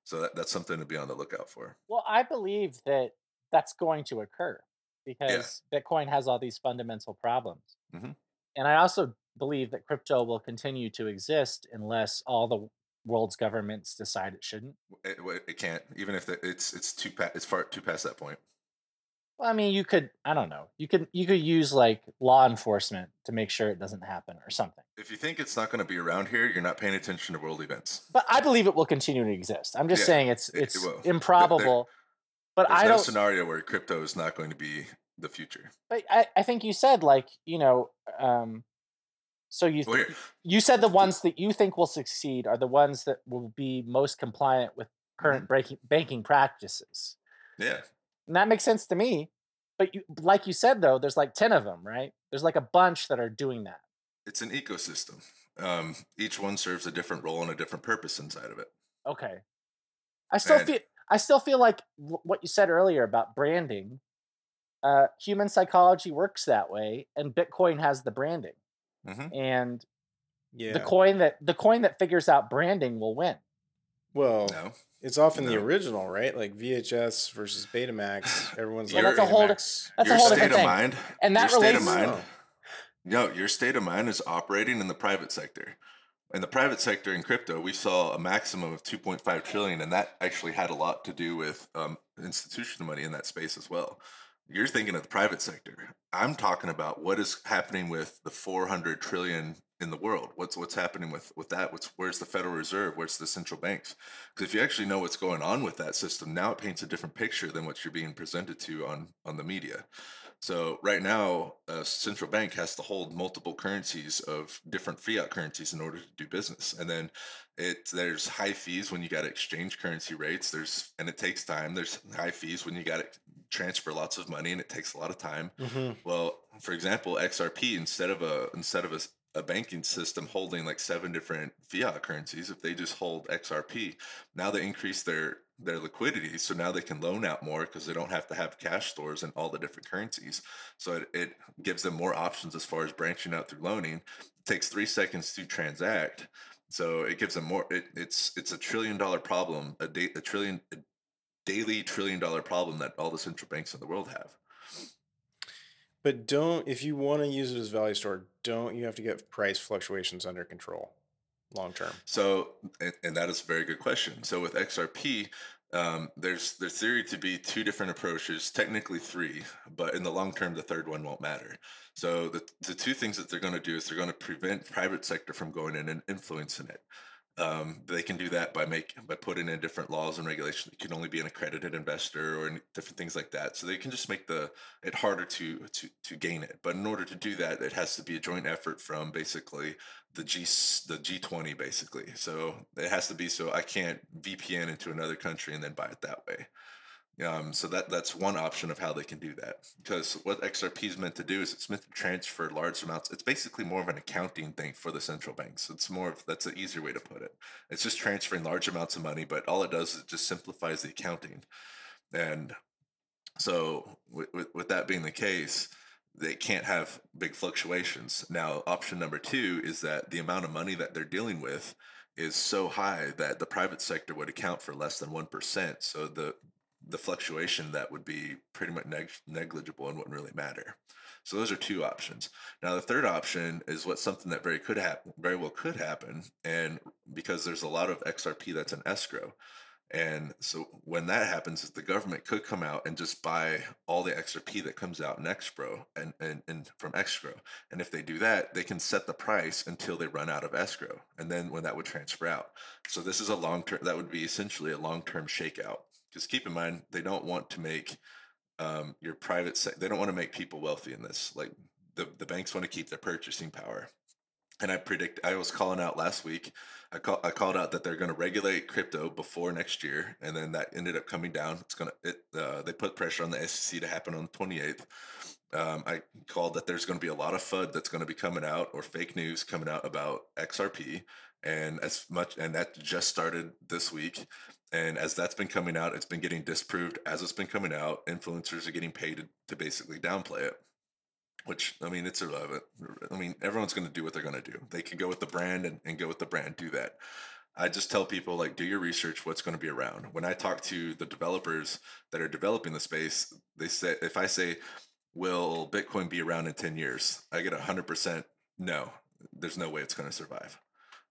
So that, that's something to be on the lookout for. Well, I believe that that's going to occur because Bitcoin has all these fundamental problems. Mhm. And I also believe that crypto will continue to exist unless all the world's governments decide it shouldn't. It, it can't even if the, it's it's too pa- it's far too past that point. Well, I mean, you could, I don't know, you could, you could use like law enforcement to make sure it doesn't happen or something. If you think it's not going to be around here, you're not paying attention to world events. But I believe it will continue to exist. I'm just Yeah, saying it's it- it it's will. There- improbable. But There's I no don't. scenario where crypto is not going to be the future. But I, I think you said like you know, um, so you Well, you said the ones that you think will succeed are the ones that will be most compliant with Mm-hmm. current breaking banking practices, yeah, and that makes sense to me. But you, like you said though, there's like ten of them, right? There's like a bunch that are doing that. it's an ecosystem. Um, each one serves a different role and a different purpose inside of it. Okay. I still And- feel I still feel like what you said earlier about branding. Uh, human psychology works that way, and Bitcoin has the branding. Mhm. And Yeah. the coin that the coin that figures out branding will win. well, No, it's often the original, right? Like VHS versus Betamax. Everyone's Well, like that's a whole di- Betamax. That's your a whole state different of thing. mind, And that your state of relates- mind. No, your state of mind is operating in the private sector. In the private sector in crypto, we saw a maximum of 2.5 trillion, and that actually had a lot to do with um, institutional money in that space as well. You're thinking of the private sector. I'm talking about what is happening with the 400 trillion in the world. What's what's happening with with that? What's where's the Federal Reserve? Where's the central banks? Because if you actually know what's going on with that system, now it paints a different picture than what you're being presented to on on the media. So right now, a central bank has to hold multiple currencies of different fiat currencies in order to do business, and then it there's high fees when you got to exchange currency rates. There's and it takes time. There's high fees when you got to transfer lots of money, and it takes a lot of time. Mhm. Well, for example, XRP instead of a instead of a, a banking system holding like seven different fiat currencies, if they just hold XRP, now they increase their their liquidity, so now they can loan out more because they don't have to have cash stores in all the different currencies. So it, it gives them more options as far as branching out through loaning. It takes three seconds to transact, so it gives them more. It, it's it's a trillion dollar problem, a, day, a trillion a daily trillion dollar problem that all the central banks in the world have. But don't if you want to use it as value store, don't you have to get price fluctuations under control long term? So, and, that is a very good question. So with XRP, um, there's there's theory to be two different approaches, technically three, but in the long term, the third one won't matter. So the the two things that they're going to do is they're going to prevent private sector from going in and influencing it. Um, they can do that by make by putting in different laws and regulations. You can only be an accredited investor or different things like that. So they can just make the it harder to to to gain it. But in order to do that, it has to be a joint effort from basically the G the G20 basically. So it has to be so I can't VPN into another country and then buy it that way. Um, so that that's one option of how they can do that. Because what XRP is meant to do is it's meant to transfer large amounts. It's basically more of an accounting thing for the central banks. It's more of that's an easier way to put it. It's just transferring large amounts of money, but all it does is it just simplifies the accounting. And so with, with, with that being the case, they can't have big fluctuations. Now, option number two is that the amount of money that they're dealing with is so high that the private sector would account for less than 1%. So the the fluctuation that would be pretty much neg- negligible and wouldn't really matter. So those are two options. Now the third option is what something that very could happen, very well could happen, and because there's a lot of XRP that's in escrow, and so when that happens, the government could come out and just buy all the XRP that comes out in escrow and, and, and from escrow. And if they do that, they can set the price until they run out of escrow. And then when that would transfer out. So this is a long term that would be essentially a long term shakeout because keep in mind they don't want to make um, your private se- they don't want to make people wealthy in this like the, the banks want to keep their purchasing power and i predict i was calling out last week i, call, I called out that they're going to regulate crypto before next year and then that ended up coming down it's going to it uh, they put pressure on the sec to happen on the 28th um, I called that there's going to be a lot of FUD that's going to be coming out or fake news coming out about XRP. And as much, and that just started this week. And as that's been coming out, it's been getting disproved as it's been coming out. Influencers are getting paid to, to basically downplay it, which I mean, it's irrelevant. I mean, everyone's going to do what they're going to do. They can go with the brand and, and go with the brand, do that. I just tell people like do your research what's going to be around. When I talk to the developers that are developing the space, they say if I say will Bitcoin be around in 10 years? I get 100% no. There's no way it's going to survive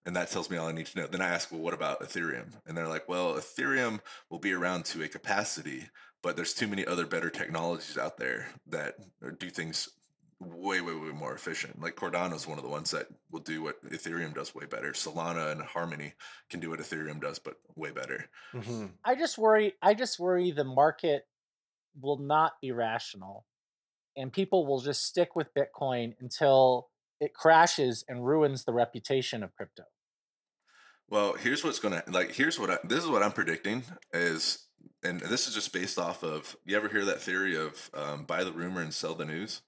and that tells me all I need to know. Then I ask, well, what about Ethereum? And they're like, well, Ethereum will be around to a capacity, but there's too many other better technologies out there that do things way, way, way more efficient. Like Cardano is one of the ones that will do what Ethereum does way better. Solana and Harmony can do what Ethereum does, but way better. Mm-hmm. I just worry. I just worry the market will not be rational, and people will just stick with Bitcoin until it crashes and ruins the reputation of crypto. Well, here's what's gonna like. Here's what I, this is what I'm predicting is, and this is just based off of. You ever hear that theory of um, buy the rumor and sell the news?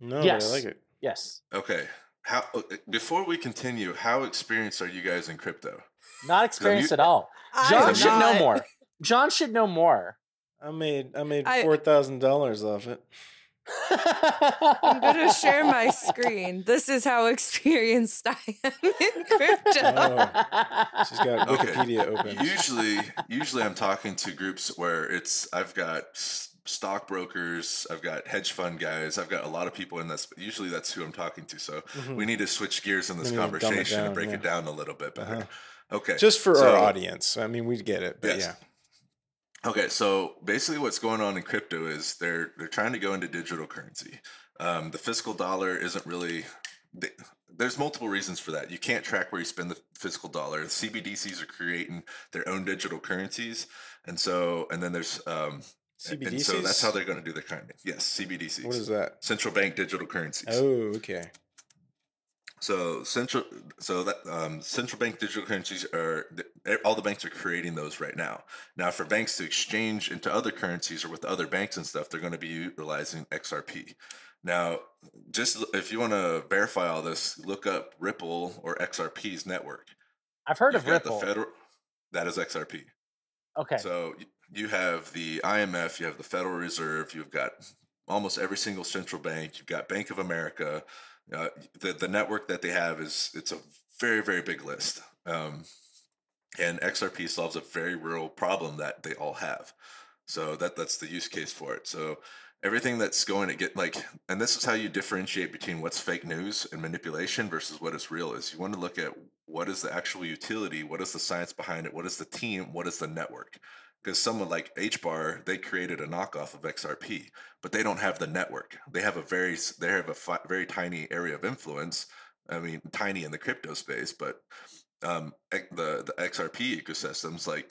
No, yes. I like it. Yes. Okay. How uh, before we continue, how experienced are you guys in crypto? Not experienced you, at all. John should not. know more. John should know more. I made I made four thousand dollars off it. I'm going to share my screen. This is how experienced I am in crypto. Oh, she's got Wikipedia okay. open. Usually, usually I'm talking to groups where it's I've got stockbrokers, I've got hedge fund guys, I've got a lot of people in this. Usually, that's who I'm talking to. So mm-hmm. we need to switch gears in this conversation down, and break yeah. it down a little bit better. Uh-huh. Okay, just for so, our audience. I mean, we get it, but yes. yeah. Okay, so basically, what's going on in crypto is they're they're trying to go into digital currency. Um, the fiscal dollar isn't really. They, there's multiple reasons for that. You can't track where you spend the physical dollar. The CBDCs are creating their own digital currencies, and so and then there's um, CBDCs. And so that's how they're going to do their kind. Of yes, CBDCs. What is that? Central bank digital currencies. Oh, okay. So central, so that um, central bank digital currencies are all the banks are creating those right now. Now, for banks to exchange into other currencies or with other banks and stuff, they're going to be utilizing XRP. Now, just if you want to verify all this, look up Ripple or XRP's network. I've heard You've of Ripple. Federal, that is XRP. Okay. So you have the IMF, you have the Federal Reserve, you've got almost every single central bank, you've got Bank of America uh, the the network that they have is it's a very very big list, um, and XRP solves a very real problem that they all have. So that that's the use case for it. So everything that's going to get like, and this is how you differentiate between what's fake news and manipulation versus what is real. Is you want to look at what is the actual utility, what is the science behind it, what is the team, what is the network because someone like HBAR, they created a knockoff of XRP, but they don't have the network. They have a very they have a fi- very tiny area of influence. I mean, tiny in the crypto space, but um, the the XRP ecosystems like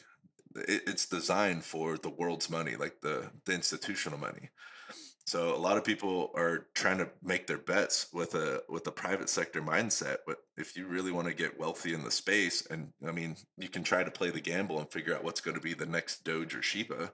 it, it's designed for the world's money, like the the institutional money. So a lot of people are trying to make their bets with a with a private sector mindset. But if you really want to get wealthy in the space, and I mean, you can try to play the gamble and figure out what's going to be the next Doge or Shiba.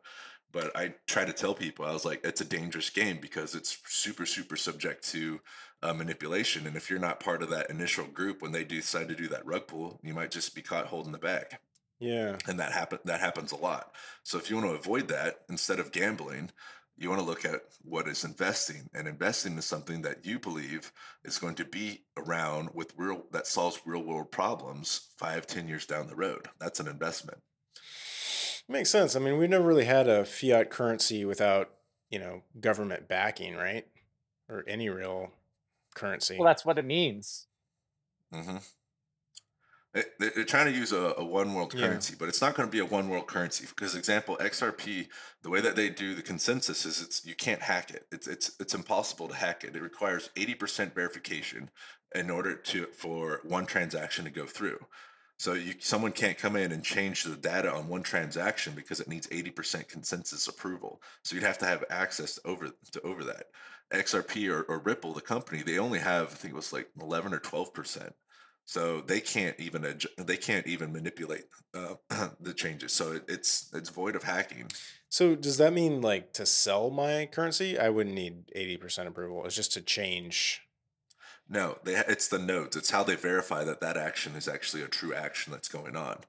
But I try to tell people, I was like, it's a dangerous game because it's super, super subject to uh, manipulation. And if you're not part of that initial group when they decide to do that rug pull, you might just be caught holding the bag Yeah. and that happen that happens a lot. So if you want to avoid that, instead of gambling, you want to look at what is investing, and investing is something that you believe is going to be around with real that solves real world problems five, ten years down the road. That's an investment. Makes sense. I mean, we've never really had a fiat currency without, you know, government backing, right? Or any real currency. Well, that's what it means. hmm They- They're trying to use a, a one world Yeah. currency, but it's not going to be a one world currency because, example, XRP, the way that they do the consensus is it's you can't hack it. It's it's it's impossible to hack it. It requires eighty percent verification in order to for one transaction to go through. So you someone can't come in and change the data on one transaction because it needs eighty percent consensus approval. So you'd have to have access over to over that. XRP or, or Ripple, the company, they only have I think it was like eleven or twelve percent. So they can't even adju- they can't even manipulate uh, the changes. So it, it's it's void of hacking. so does that mean like to sell my currency, I wouldn't need 80% approval. It's just to change. No, they it's the nodes. It's how they verify that that action is actually a true action that's going on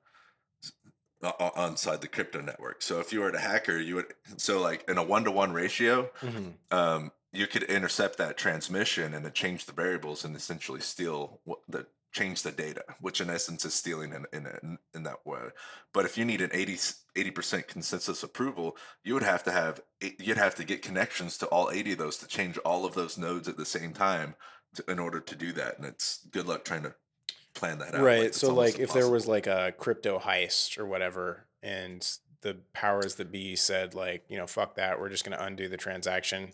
inside the crypto network. So if you were a hacker, you would so like in a one to one ratio, Mhm. um, you could intercept that transmission and then change the variables and essentially steal the change the data, which in essence is stealing in in, in that way. But if you need an 80 percent consensus approval, you would have to have you'd have to get connections to all eighty of those to change all of those nodes at the same time to, in order to do that. And it's good luck trying to plan that out. Right. it's so like if there was like a crypto heist or whatever and the powers that be said like, you know, fuck that, we're just going to undo the transaction.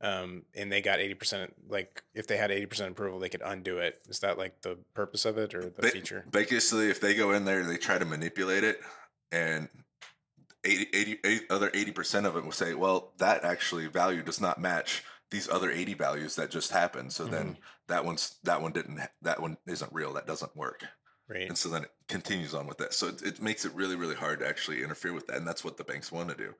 Um and they got 80% like if they had 80% approval, they could undo it. Is that like the purpose of it or the Ba- feature? Basically, if they go in there, they try to manipulate it, and 80, 80, eight- other 80% of it will say, well, that actually value does not match these other 80 values that just happened. So then that one's that one didn't that one isn't real. That doesn't work. Right. And so then it continues on with that. So it, it makes it really, really hard to actually interfere with that. And that's what the banks want to do.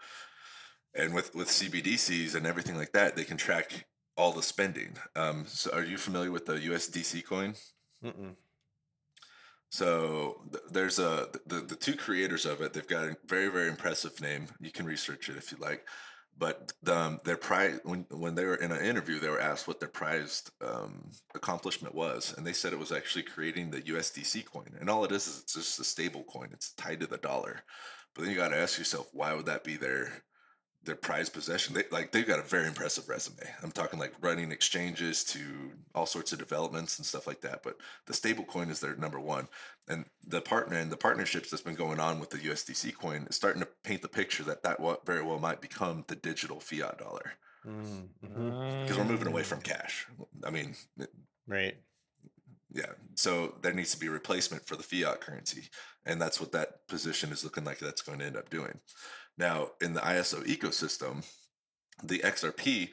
And with, with CBDCs and everything like that, they can track all the spending. Um, so are you familiar with the USDC coin? Mm-mm. So th- there's a the, the two creators of it. They've got a very very impressive name. You can research it if you like. But um, their prize when when they were in an interview, they were asked what their prized um, accomplishment was, and they said it was actually creating the USDC coin. And all it is is it's just a stable coin. It's tied to the dollar. But then you got to ask yourself, why would that be their their prized possession? They like they've got a very impressive resume. I'm talking like running exchanges to all sorts of developments and stuff like that. But the stable coin is their number one and the partner and the partnerships that's been going on with the USDC coin is starting to paint the picture that that very well might become the digital fiat dollar Mm, Mm-hmm. mhm. because we're moving away from cash. I mean, Right. yeah. So there needs to be a replacement for the fiat currency, and that's what that position is looking like. That's going to end up doing. Now, in the ISO ecosystem, the XRP.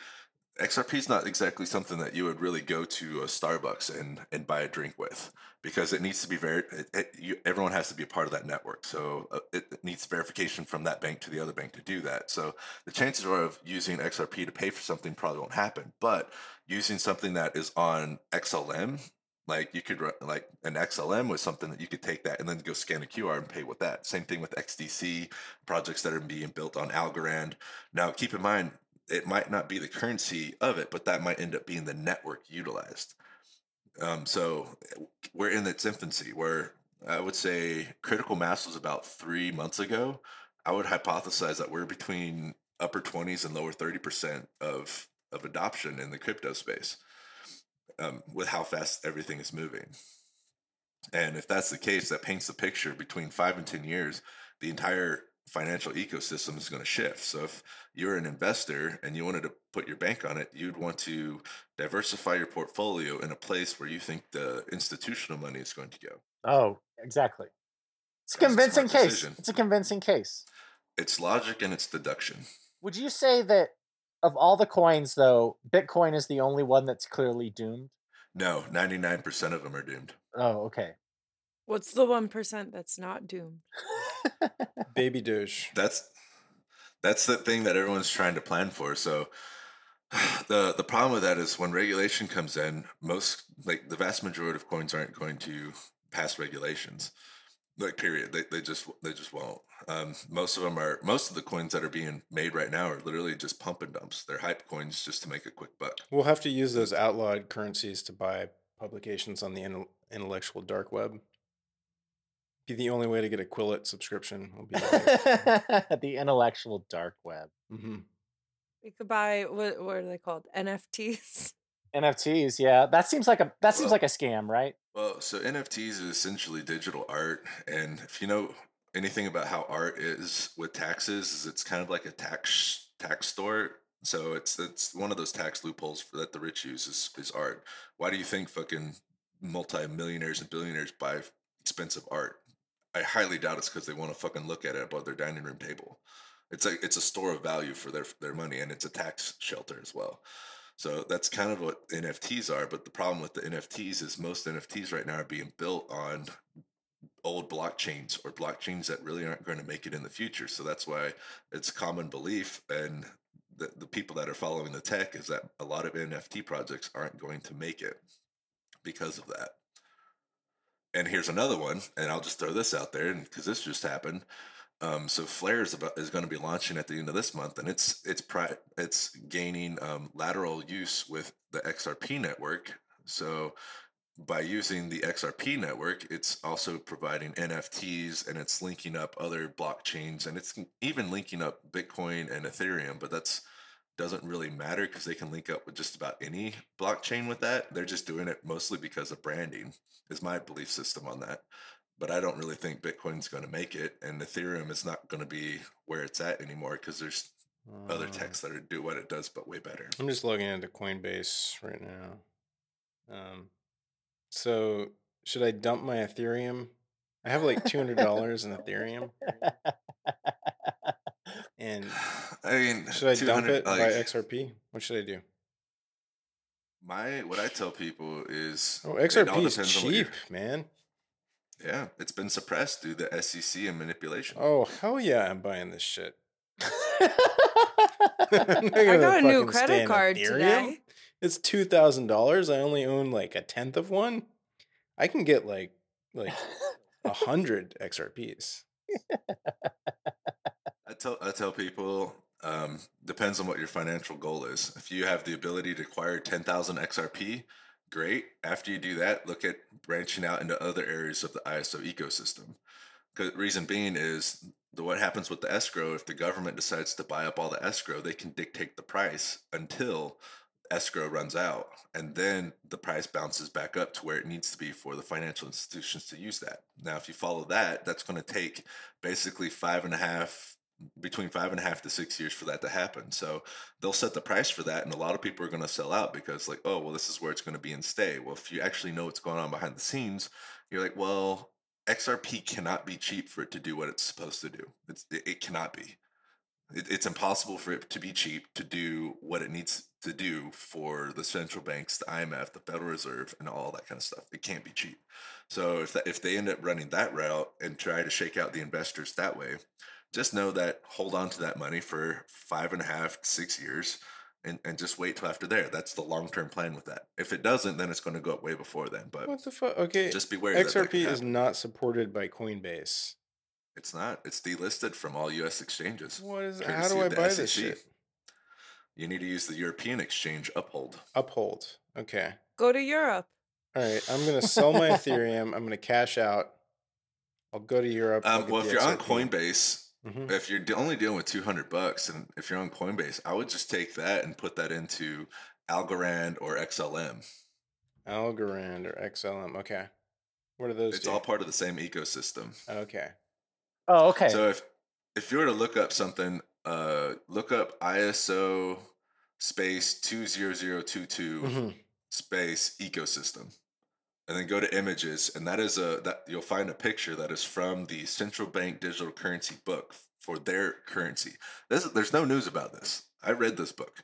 XRP is not exactly something that you would really go to a Starbucks and, and buy a drink with because it needs to be very it, it, you, everyone has to be a part of that network so uh, it, it needs verification from that bank to the other bank to do that so the chances are of using xrp to pay for something probably won't happen but using something that is on xlm like you could like an xlm was something that you could take that and then go scan a qr and pay with that. Same thing with xdc projects that are being built on algorand. Now keep in mind it might not be the currency of it but that might end up being the network utilized. Um, so we're in its infancy where I would say critical mass was about three months ago. I would hypothesize that we're between upper 20s and lower 30% of, of adoption in the crypto space um, with how fast everything is moving. And if that's the case, that paints the picture between five and 10 years, the entire financial ecosystem is going to shift. So if you're an investor and you wanted to put your bank on it, you'd want to diversify your portfolio in a place where you think the institutional money is going to go. Oh, exactly. It's a That's a convincing smart case. decision. It's a convincing case. It's logic and it's deduction. Would you say that of all the coins, though, Bitcoin is the only one that's clearly doomed? No, 99% of them are doomed. Oh, okay. What's the one percent that's not doomed? Baby Doge. That's that's the thing that everyone's trying to plan for. So the the problem with that is when regulation comes in, most like the vast majority of coins aren't going to pass regulations. Like period. They, they just they just won't. Um, most of them are most of the coins that are being made right now are literally just pump and dumps. They're hype coins just to make a quick buck. We'll have to use those outlawed currencies to buy publications on the intellectual dark web. Be the only way to get a Quillette subscription. Will be the intellectual dark web. hmm You could buy what what are they called? NFTs. NFTs, yeah. That seems like a that seems Well- like a scam, right? Well, so NFTs is essentially digital art, and if you know anything about how art is with taxes, is it's kind of like a tax tax store. So it's it's one of those tax loopholes that the rich use is, is art. Why do you think fucking multi-millionaires and billionaires buy expensive art? I highly doubt it's because they want to fucking look at it above their dining room table. It's a it's a store of value for their their money, and it's a tax shelter as well. So that's kind of what NFTs are. But the problem with the NFTs is most NFTs right now are being built on old blockchains or blockchains that really aren't going to make it in the future. So that's why it's common belief and the, the people that are following the tech is that a lot of NFT projects aren't going to make it because of that. And here's another one, and I'll just throw this out there because this just happened. Um, so Flare is about is going to be launching at the end of this month, and it's it's pri- it's gaining um, lateral use with the XRP network. So by using the XRP network, it's also providing NFTs and it's linking up other blockchains and it's even linking up Bitcoin and Ethereum. But that's doesn't really matter because they can link up with just about any blockchain with that. They're just doing it mostly because of branding. Is my belief system on that but I don't really think Bitcoin's going to make it, and Ethereum is not going to be where it's at anymore because there's other Uh, techs that are, do what it does, but way better. I'm just logging into Coinbase right now. Um, so should I dump my Ethereum? I have like two hundred dollars in Ethereum, and I mean, should I dump 200 it by XRP? What should I do? My what I tell people is Oh, XRP is depends on what cheap, man. Yeah, it's been suppressed through the SEC and manipulation. Oh hell yeah, I'm buying this shit. I got a new credit card today. It's two thousand dollars. I only own like a tenth of one. I can get like like a hundred XRPs. I tell I tell people um, depends on what your financial goal is. If you have the ability to acquire ten thousand XRP, great. After you do that, look at branching out into other areas of the ISO ecosystem. Because reason being is the what happens with the escrow. If the government decides to buy up all the escrow, they can dictate the price until escrow runs out, and then the price bounces back up to where it needs to be for the financial institutions to use that. Now, if you follow that, that's going to take basically five and a half between five and a half to six years for that to happen. So they'll set the price for that, and a lot of people are going to sell out because, like, oh, well, this is where it's going to be and stay. Well, if you actually know what's going on behind the scenes, you're like, well, XRP cannot be cheap for it to do what it's supposed to do. It's, it, cannot be. It, it's impossible for it to be cheap to do what it needs to do for the central banks, the IMF, the Federal Reserve, and all that kind of stuff. It can't be cheap. So if that, if they end up running that route and try to shake out the investors that way, just know that hold on to that money for five and a half, six years, and, and just wait till after there. That's the long term plan with that. If it doesn't, then it's going to go up way before then. But What the fuck? Okay, just beware. that that XRP is happen. not supported by Coinbase. It's not. It's delisted from all U.S. exchanges. What is? How do I of the buy this shit? You need to use the European exchange Uphold. Uphold. Okay. Go to Europe. All right. I'm gonna sell my Ethereum. I'm gonna cash out. I'll go to Europe. Um, well, if you're on Coinbase, Mhm. if you're only dealing with 200 bucks, and if you're on Coinbase, I would just take that and put that into Algorand or XLM. Algorand or XLM. Okay. What are those? It's do? all part of the same ecosystem. Okay. Oh, okay. So if if you were to look up something, uh, look up ISO space two zero zero two two Mhm. space ecosystem, and then go to images, and that is a that you'll find a picture that is from the central bank digital currency book for their currency. This, there's no news about this. I read this book.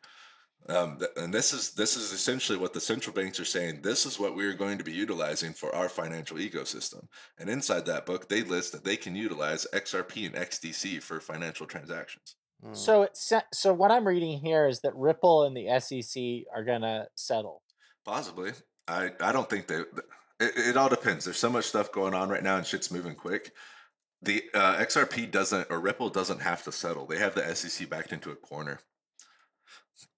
Um, and this is this is essentially what the central banks are saying. This is what we are going to be utilizing for our financial ecosystem. And inside that book, they list that they can utilize XRP and XDC for financial transactions. Mm. So it's so what I'm reading here is that Ripple and the SEC are gonna settle. Possibly. I, I don't think that it, it all depends. There's so much stuff going on right now and shit's moving quick. The uh, XRP doesn't or Ripple doesn't have to settle. They have the SEC backed into a corner.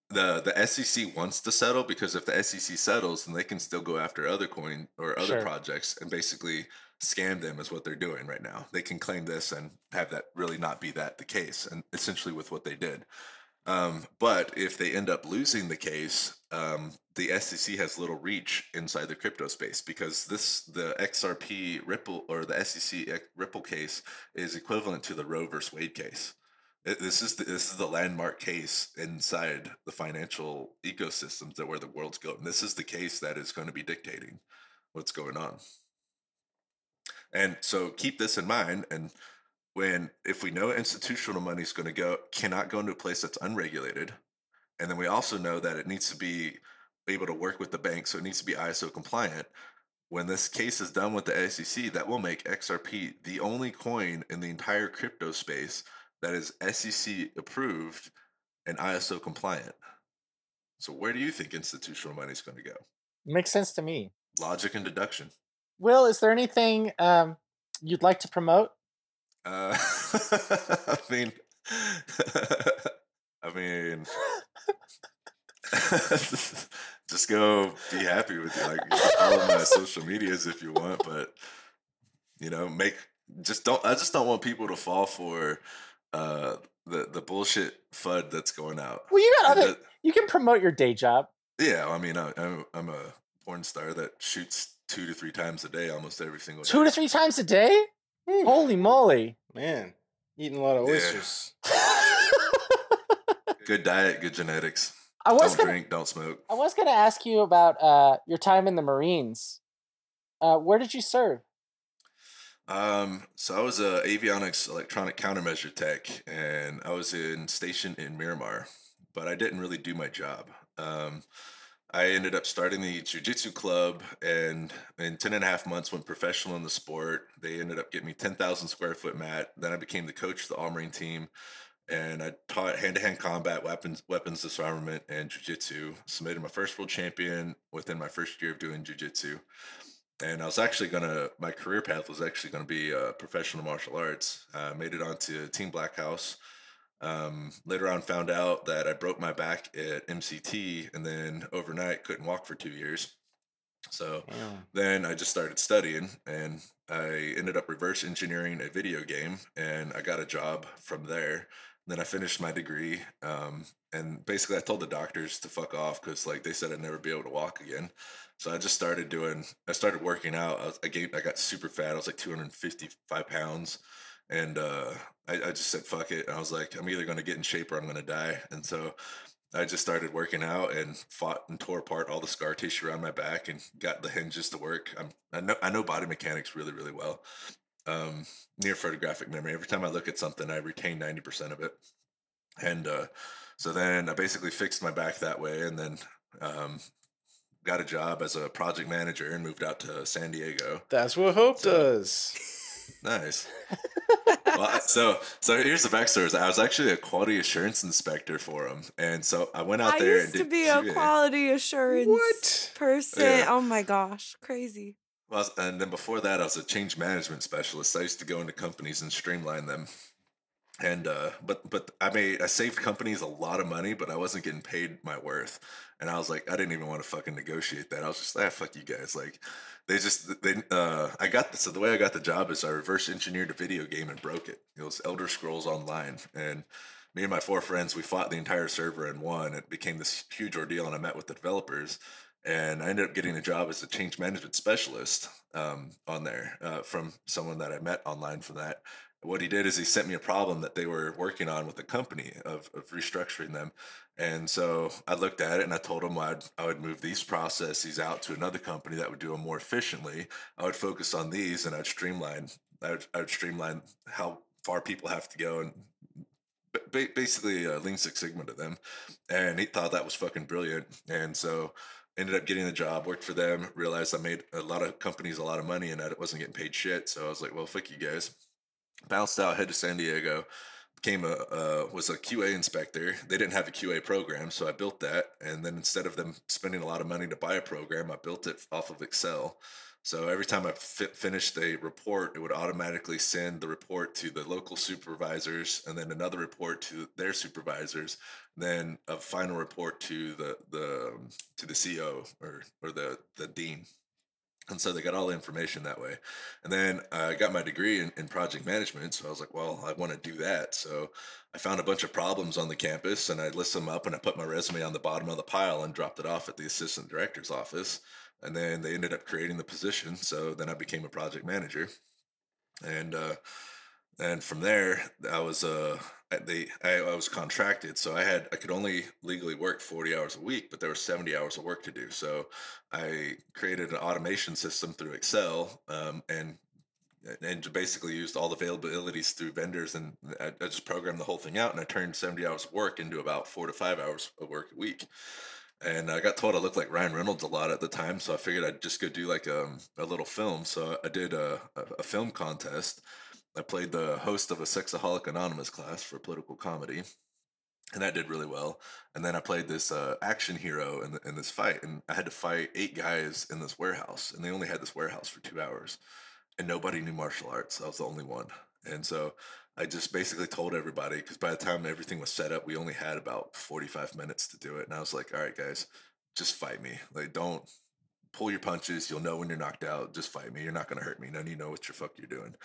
The the SEC wants to settle because if the SEC settles, then they can still go after other coin or other Sure. projects and basically scam them is what they're doing right now. They can claim this and have that really not be that the case, and essentially with what they did. Um, but if they end up losing the case, um, the SEC has little reach inside the crypto space because this the XRP Ripple or the SEC Ripple case is equivalent to the Roe versus Wade case. This is the, this is the landmark case inside the financial ecosystems that where the world's going. This is the case that is going to be dictating what's going on. And so keep this in mind. And when if we know institutional money is going to go cannot go into a place that's unregulated, and then we also know that it needs to be able to work with the bank, so it needs to be ISO compliant. When this case is done with the SEC, that will make XRP the only coin in the entire crypto space that is SEC approved and ISO compliant. So where do you think institutional money is going to go? Makes sense to me. Logic and deduction. Will, is there anything um, you'd like to promote? Uh, I mean, I mean, just go be happy with it. Like follow my social medias if you want, but you know, make just don't. I just don't want people to fall for uh the the bullshit fud that's going out. Well, you got other. You can promote your day job. yeah, I mean, I, I'm I'm a porn star that shoots two to three times a day, almost every single day. Two to three times a day. Holy moly! Man, eating a lot of Yeah. oysters. Good diet, good genetics. I was Don't gonna, drink, don't smoke. I was gonna ask you about uh, your time in the Marines. Uh, where did you serve? Um, so I was a avionics electronic countermeasure tech, and I was in station in Miramar, but I didn't really do my job. Um, I ended up starting the jujitsu club, and in 10 and a half months, went professional in the sport. They ended up getting me 10,000 square foot mat. Then I became the coach of the All Marine team, and I taught hand to hand combat, weapons, weapons disarmament, and jujitsu. Submitted my first world champion within my first year of doing jujitsu and I was actually gonna. My career path was actually gonna be uh, professional martial arts. I made it onto Team Black House. Um, later on, found out that I broke my back at MCT, and then overnight couldn't walk for two years. So Damn. then I just started studying, and I ended up reverse engineering a video game, and I got a job from there. Then I finished my degree, um, and basically I told the doctors to fuck off because like they said I'd never be able to walk again. So I just started doing. I started working out. I, was, I gained. I got super fat. I was like 255 pounds, and uh, I, I just said fuck it. And I was like, I'm either gonna get in shape or I'm gonna die. And so I just started working out and fought and tore apart all the scar tissue around my back and got the hinges to work. I'm, I know I know body mechanics really really well. Um, near photographic memory. Every time I look at something, I retain 90% of it. And uh, so then I basically fixed my back that way, and then um, got a job as a project manager and moved out to San Diego. That's what hope So- does. Nice. well, so so here's the backstory. I was actually a quality assurance inspector for them, and so I went out I there I used to be a QA. quality assurance What? person. Yeah. Oh my gosh, crazy. Well, and then before that, I was a change management specialist. I used to go into companies and streamline them. And uh, but but I made I saved companies a lot of money, but I wasn't getting paid my worth. And I was like, I didn't even want to fucking negotiate that. I was just ah, fuck you guys. Like, they just they uh, I got the, so the way I got the job is I reverse engineered a video game and broke it. It was Elder Scrolls Online, and me and my four friends we fought the entire server and won. It became this huge ordeal, and I met with the developers and I ended up getting a job as a change management specialist um, on there uh, from someone that I met online from that. What he did is he sent me a problem that they were working on with the company of, of restructuring them. And so I looked at it and I told him I'd, I would move these processes out to another company that would do them more efficiently. I would focus on these and I'd streamline, I would, I would streamline how far people have to go and ba- basically uh, Lean Six Sigma to them. And he thought that was fucking brilliant. And so ended up getting the job, worked for them, realized I made a lot of companies a lot of money and I wasn't getting paid shit. So I was like, well, fuck you guys bounced out, head to San Diego, became a uh, was a QA inspector. They didn't have a QA program, so I built that. And then instead of them spending a lot of money to buy a program, I built it off of Excel. So every time I fi- finished a report, it would automatically send the report to the local supervisors, and then another report to their supervisors, then a final report to the the to the CO or or the the dean and so they got all the information that way. And then I got my degree in, in project management. So I was like, well, I want to do that. So I found a bunch of problems on the campus and I listed them up and I put my resume on the bottom of the pile and dropped it off at the assistant director's office. And then they ended up creating the position. So then I became a project manager. And, uh, and from there, I was uh, they I, I, was contracted, so I had I could only legally work forty hours a week, but there were seventy hours of work to do. So I created an automation system through Excel, um, and and basically used all the availabilities through vendors, and I, I just programmed the whole thing out, and I turned seventy hours of work into about four to five hours of work a week. And I got told I looked like Ryan Reynolds a lot at the time, so I figured I'd just go do like a, um, a little film. So I did a, a film contest I played the host of a Sexaholic Anonymous class for political comedy, and that did really well. And then I played this uh, action hero in, the, in this fight, and I had to fight eight guys in this warehouse, and they only had this warehouse for two hours, and nobody knew martial arts. I was the only one, and so I just basically told everybody because by the time everything was set up, we only had about forty five minutes to do it, and I was like, "All right, guys, just fight me. Like, don't pull your punches. You'll know when you're knocked out. Just fight me. You're not going to hurt me. None of you know what your fuck you're doing.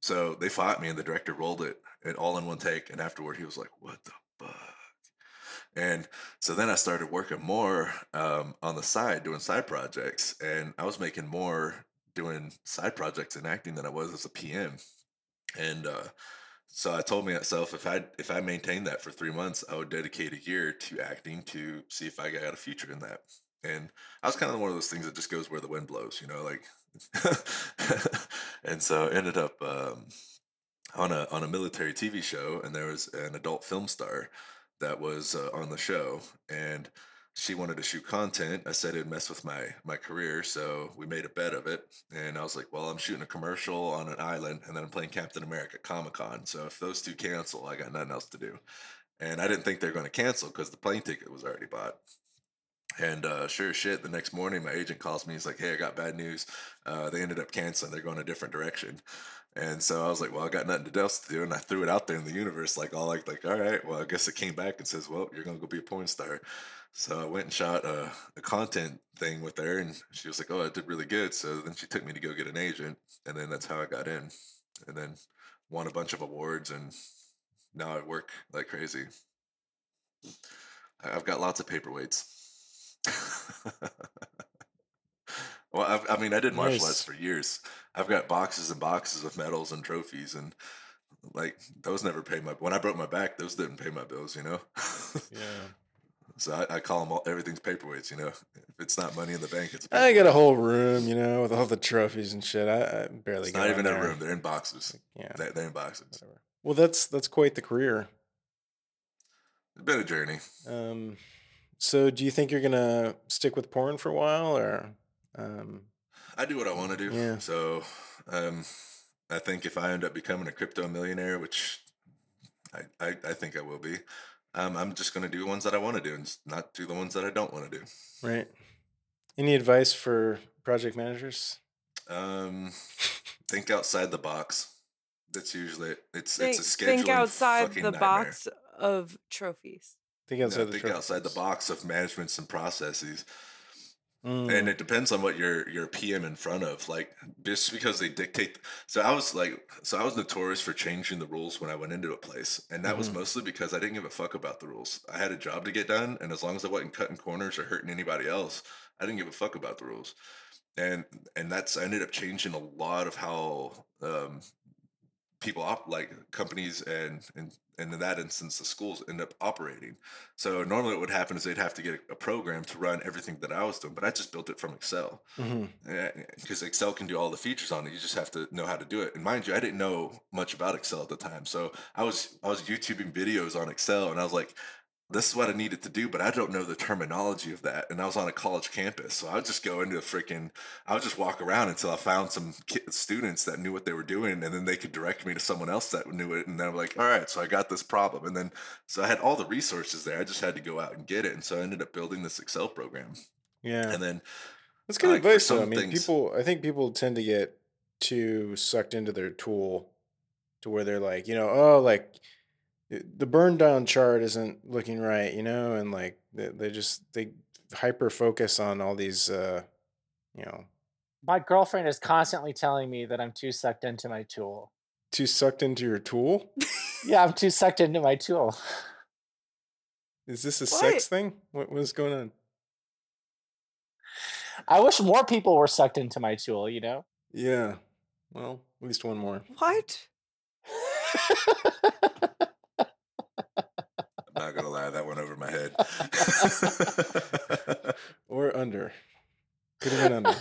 So they fought me, and the director rolled it and all in one take. And afterward, he was like, "What the fuck?" And so then I started working more um, on the side, doing side projects, and I was making more doing side projects and acting than I was as a PM. And uh, so I told myself if I if I maintained that for three months, I would dedicate a year to acting to see if I got a future in that. And I was kind of one of those things that just goes where the wind blows, you know, like. and so ended up um, on a on a military TV show, and there was an adult film star that was uh, on the show, and she wanted to shoot content. I said it'd mess with my my career, so we made a bet of it. And I was like, "Well, I'm shooting a commercial on an island, and then I'm playing Captain America Comic Con. So if those two cancel, I got nothing else to do." And I didn't think they're going to cancel because the plane ticket was already bought. And uh, sure shit, the next morning, my agent calls me. He's like, "Hey, I got bad news. Uh, they ended up canceling. They're going a different direction." And so I was like, "Well, I got nothing else to do," and I threw it out there in the universe, like all like, like, all right. Well, I guess it came back and says, "Well, you're gonna go be a porn star." So I went and shot a, a content thing with her, and she was like, "Oh, I did really good." So then she took me to go get an agent, and then that's how I got in, and then won a bunch of awards, and now I work like crazy. I've got lots of paperweights. well, I've, i mean, I did martial nice. arts for years. I've got boxes and boxes of medals and trophies, and like those never pay my. When I broke my back, those didn't pay my bills. You know. yeah. So I, I, call them all everything's paperweights. You know, if it's not money in the bank, it's. I got a whole room, you know, with all the trophies and shit. I, I barely. It's not even a room; they're in boxes. Yeah, they're, they're in boxes. Whatever. Well, that's that's quite the career. It's been a journey. Um, so, do you think you're gonna stick with porn for a while, or? Um, I do what I want to do. Yeah. So, um, I think if I end up becoming a crypto millionaire, which I, I, I think I will be, um, I'm just going to do the ones that I want to do and not do the ones that I don't want to do. Right. Any advice for project managers? Um, think outside the box. That's usually it's think, it's a scheduling think outside the nightmare. box of trophies. Think outside no, the think outside the box of managements and processes. Mm. And it depends on what your your PM in front of. Like just because they dictate. So I was like, so I was notorious for changing the rules when I went into a place, and that mm-hmm. was mostly because I didn't give a fuck about the rules. I had a job to get done, and as long as I wasn't cutting corners or hurting anybody else, I didn't give a fuck about the rules. And and that's I ended up changing a lot of how um, people op- like companies and, and and in that instance the schools end up operating. So normally what would happen is they'd have to get a program to run everything that i was doing but i just built it from excel. Mhm. because excel can do all the features on it. You just have to know how to do it. And mind you i didn't know much about excel at the time. So i was i was youtubing videos on excel and i was like this is what I needed to do, but I don't know the terminology of that. And I was on a college campus, so I would just go into a freaking, I would just walk around until I found some students that knew what they were doing, and then they could direct me to someone else that knew it. And then I'm like, all right, so I got this problem, and then so I had all the resources there. I just had to go out and get it, and so I ended up building this Excel program. Yeah. And then That's good like, advice though. I mean, things- people I think people tend to get too sucked into their tool to where they're like, you know, oh, like the burn down chart isn't looking right, you know, and like they, they just they hyper focus on all these uh you know, My girlfriend is constantly telling me that I'm too sucked into my tool. too sucked into your tool. Yeah, I'm too sucked into my tool. Is this a What? sex thing? What what's going on? I wish more people were sucked into my tool, you know? Yeah. Well, at least one more. What? I'm not gonna lie, that went over my head. Or under. Could have been under.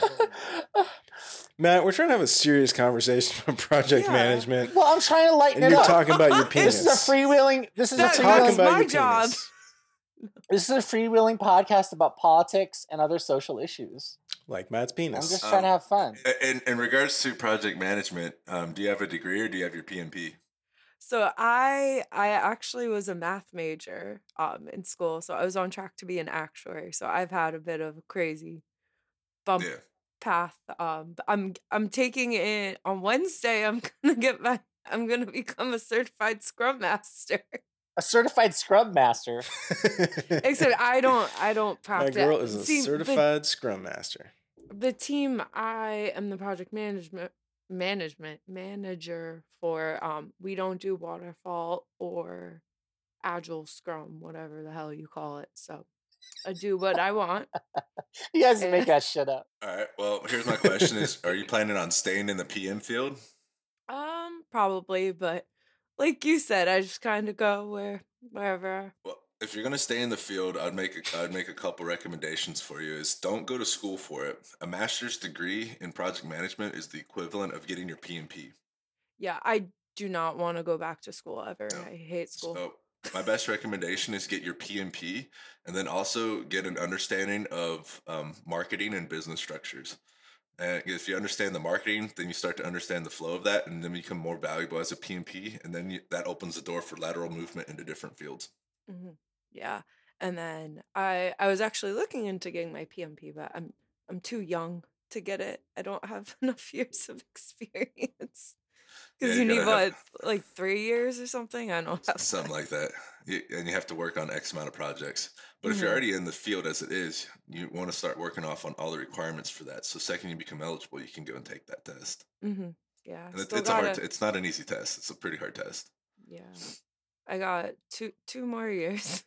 Matt, we're trying to have a serious conversation about project Yeah. management. well, I'm trying to lighten And it you're up. talking about your penis. this is a freewheeling. This is That- a Talk that's freewheeling. about my your job. penis. This is a freewheeling podcast about politics and other social issues. Like Matt's penis. I'm penis. just Um, trying to have fun. in in regards to project management, um, do you have a degree or do you have your PMP? So I I actually was a math major um in school, so I was on track to be an actuary. So I've had a bit of a crazy bump Yeah. path. Um, I'm I'm taking it on Wednesday. I'm gonna get my I'm gonna become a certified Scrum Master. A certified scrum master. Except I don't I don't practice. My girl is a See, certified scrum master. the team I am the project management management manager for um we don't do waterfall or agile scrum whatever the hell you call it so I do what I want You guys Yeah. make that shit up. All right. Well, here's my question: Is are you planning on staying in the PM field? um probably but like you said I just kind of go where wherever Well, if you're gonna stay in the field, I'd make a, I'd make a couple recommendations for you. Is don't go to school for it. A master's degree in project management is the equivalent of getting your PMP. yeah I do not want to go back to school ever No. I hate school So my best recommendation is get your PMP, and then also get an understanding of um, marketing and business structures. And if you understand the marketing, then you start to understand the flow of that, and then become more valuable as a PMP, and then you, that opens the door for lateral movement into different fields. hmm Yeah, and then I I was actually looking into getting my PMP, but I'm I'm too young to get it. I don't have enough years of experience. Because Yeah, you you need what, have- like three years or something? I don't have something that. like that. You- And you have to work on X amount of projects. But if you're Mhm. already in the field as it is, you want to start working off on all the requirements for that. So second you become eligible, you can go and take that test. hmm Yeah, And it, it's a hard. T- it's not an easy test. It's a pretty hard test. yeah. I got two two more years.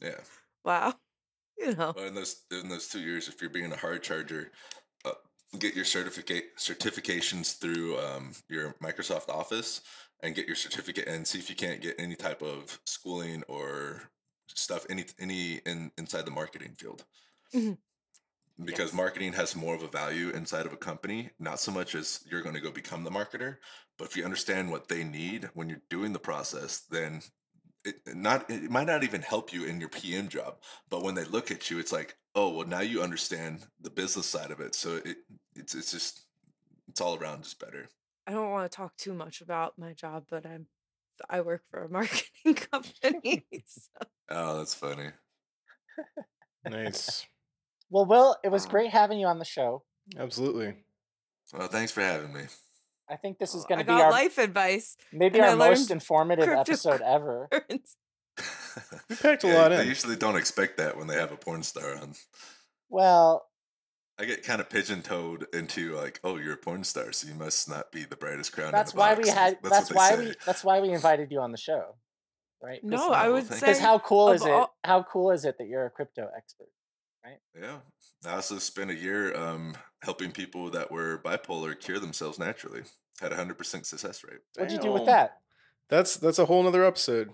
Yeah. wow, you know. Well, in those in those two years, if you're being a hard charger, uh, get your certificate certifications through um, your Microsoft Office and get your certificate and see if you can't get any type of schooling or stuff any any in inside the marketing field. Mhm. Because Yes. marketing has more of a value inside of a company, not so much as you're going to go become the marketer, but if you understand what they need when you're doing the process, then it it not it might not even help you in your PM job, but when they look at you, it's like, oh well, now you understand the business side of it. So it it's it's just it's all around just better. I don't want to talk too much about my job, but I'm I work for a marketing company. so. Oh, that's funny. Nice. Well, Will, it was um great having you on the show. Absolutely. Well, thanks for having me. I think this is Oh, going to be our life advice. maybe our most informative episode ever. We packed a Yeah, lot They in. usually don't expect that when they have a porn star on. Well, I get kind of pigeon-toed into like, oh, you're a porn star, so you must not be the brightest crown. in that's the why box. we had That's, that's, why they we that's why we invited you on the show. Right? No, I would say Because how cool of is it? all- How cool is it that you're a crypto expert? Yeah. I also spent a year um, helping people that were bipolar cure themselves naturally. Had a hundred percent success rate. What'd you do with that? That's that's a whole nother episode.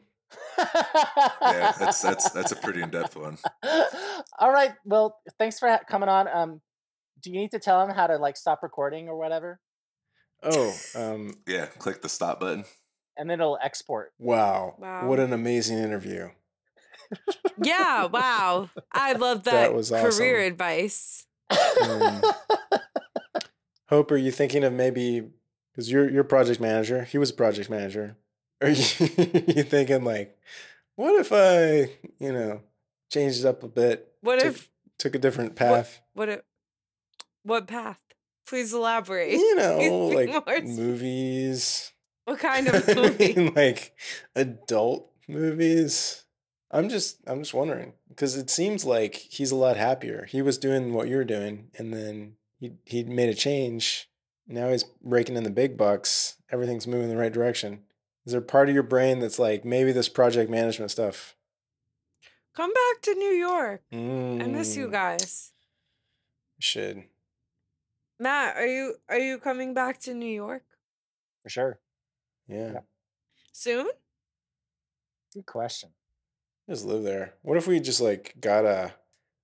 Yeah, that's that's that's a pretty in depth one. All right. Well, thanks for ha- coming on. Um, do you need to tell him how to like stop recording or whatever, Oh, um, Yeah, click the stop button. and then it'll export? wow. Wow. What an amazing interview. Yeah, wow. I love that, That was career awesome. advice. Um, Hope, are you thinking of maybe because you're you're project manager? He was a project manager. Are you, you thinking like, what if I, you know, changed up a bit, What took, if took a different path? what if what path? Please elaborate. You know, like movies. What kind of I movie? mean, like adult movies. I'm just I'm just wondering because it seems like he's a lot happier. He was doing what you were doing, and then he he made a change. Now he's raking in the big bucks. Everything's moving in the right direction. Is there part of your brain that's like maybe this project management stuff? Come back to New York. I miss you Mm, guys. Should Matt, are you are you coming back to New York For sure. yeah. soon? Good question. Just live there. What if we just like got a?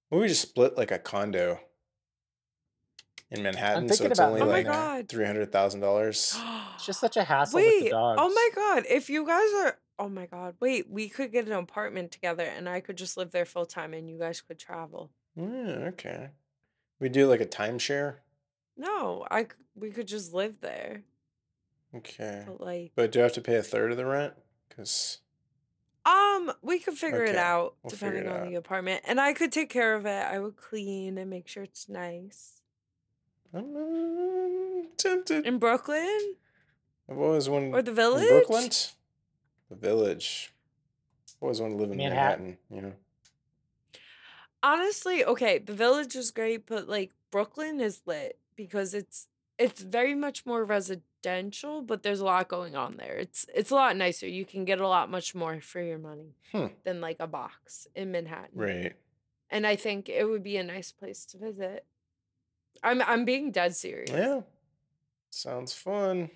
What if we just split like a condo in Manhattan? So thinking it's about only Oh my like God. three hundred thousand dollars. It's just such a hassle with the Wait, oh dogs. oh my god! If you guys are, oh my god! Wait, we could get an apartment together, and I could just live there full time, and you guys could travel. Yeah, okay. We do like a timeshare. No, I c- we could just live there, Okay, but like, but do I have to pay a third of the rent? Because um, we could figure it out we'll depending it on out. the apartment, and I could take care of it. I would clean and make sure it's nice I'm uh, tempted. in Brooklyn I've always wanted or the in village. Brooklyn. The village. I've always wanted to live in Manhattan. Manhattan. You know. Honestly, okay, the village is great, but like Brooklyn is lit because it's it's very much more residential, but there's a lot going on there. It's it's a lot nicer. You can get a lot much more for your money Hmm. than like a box in Manhattan. Right. And I think it would be a nice place to visit. I'm I'm being dead serious. Yeah. Sounds fun.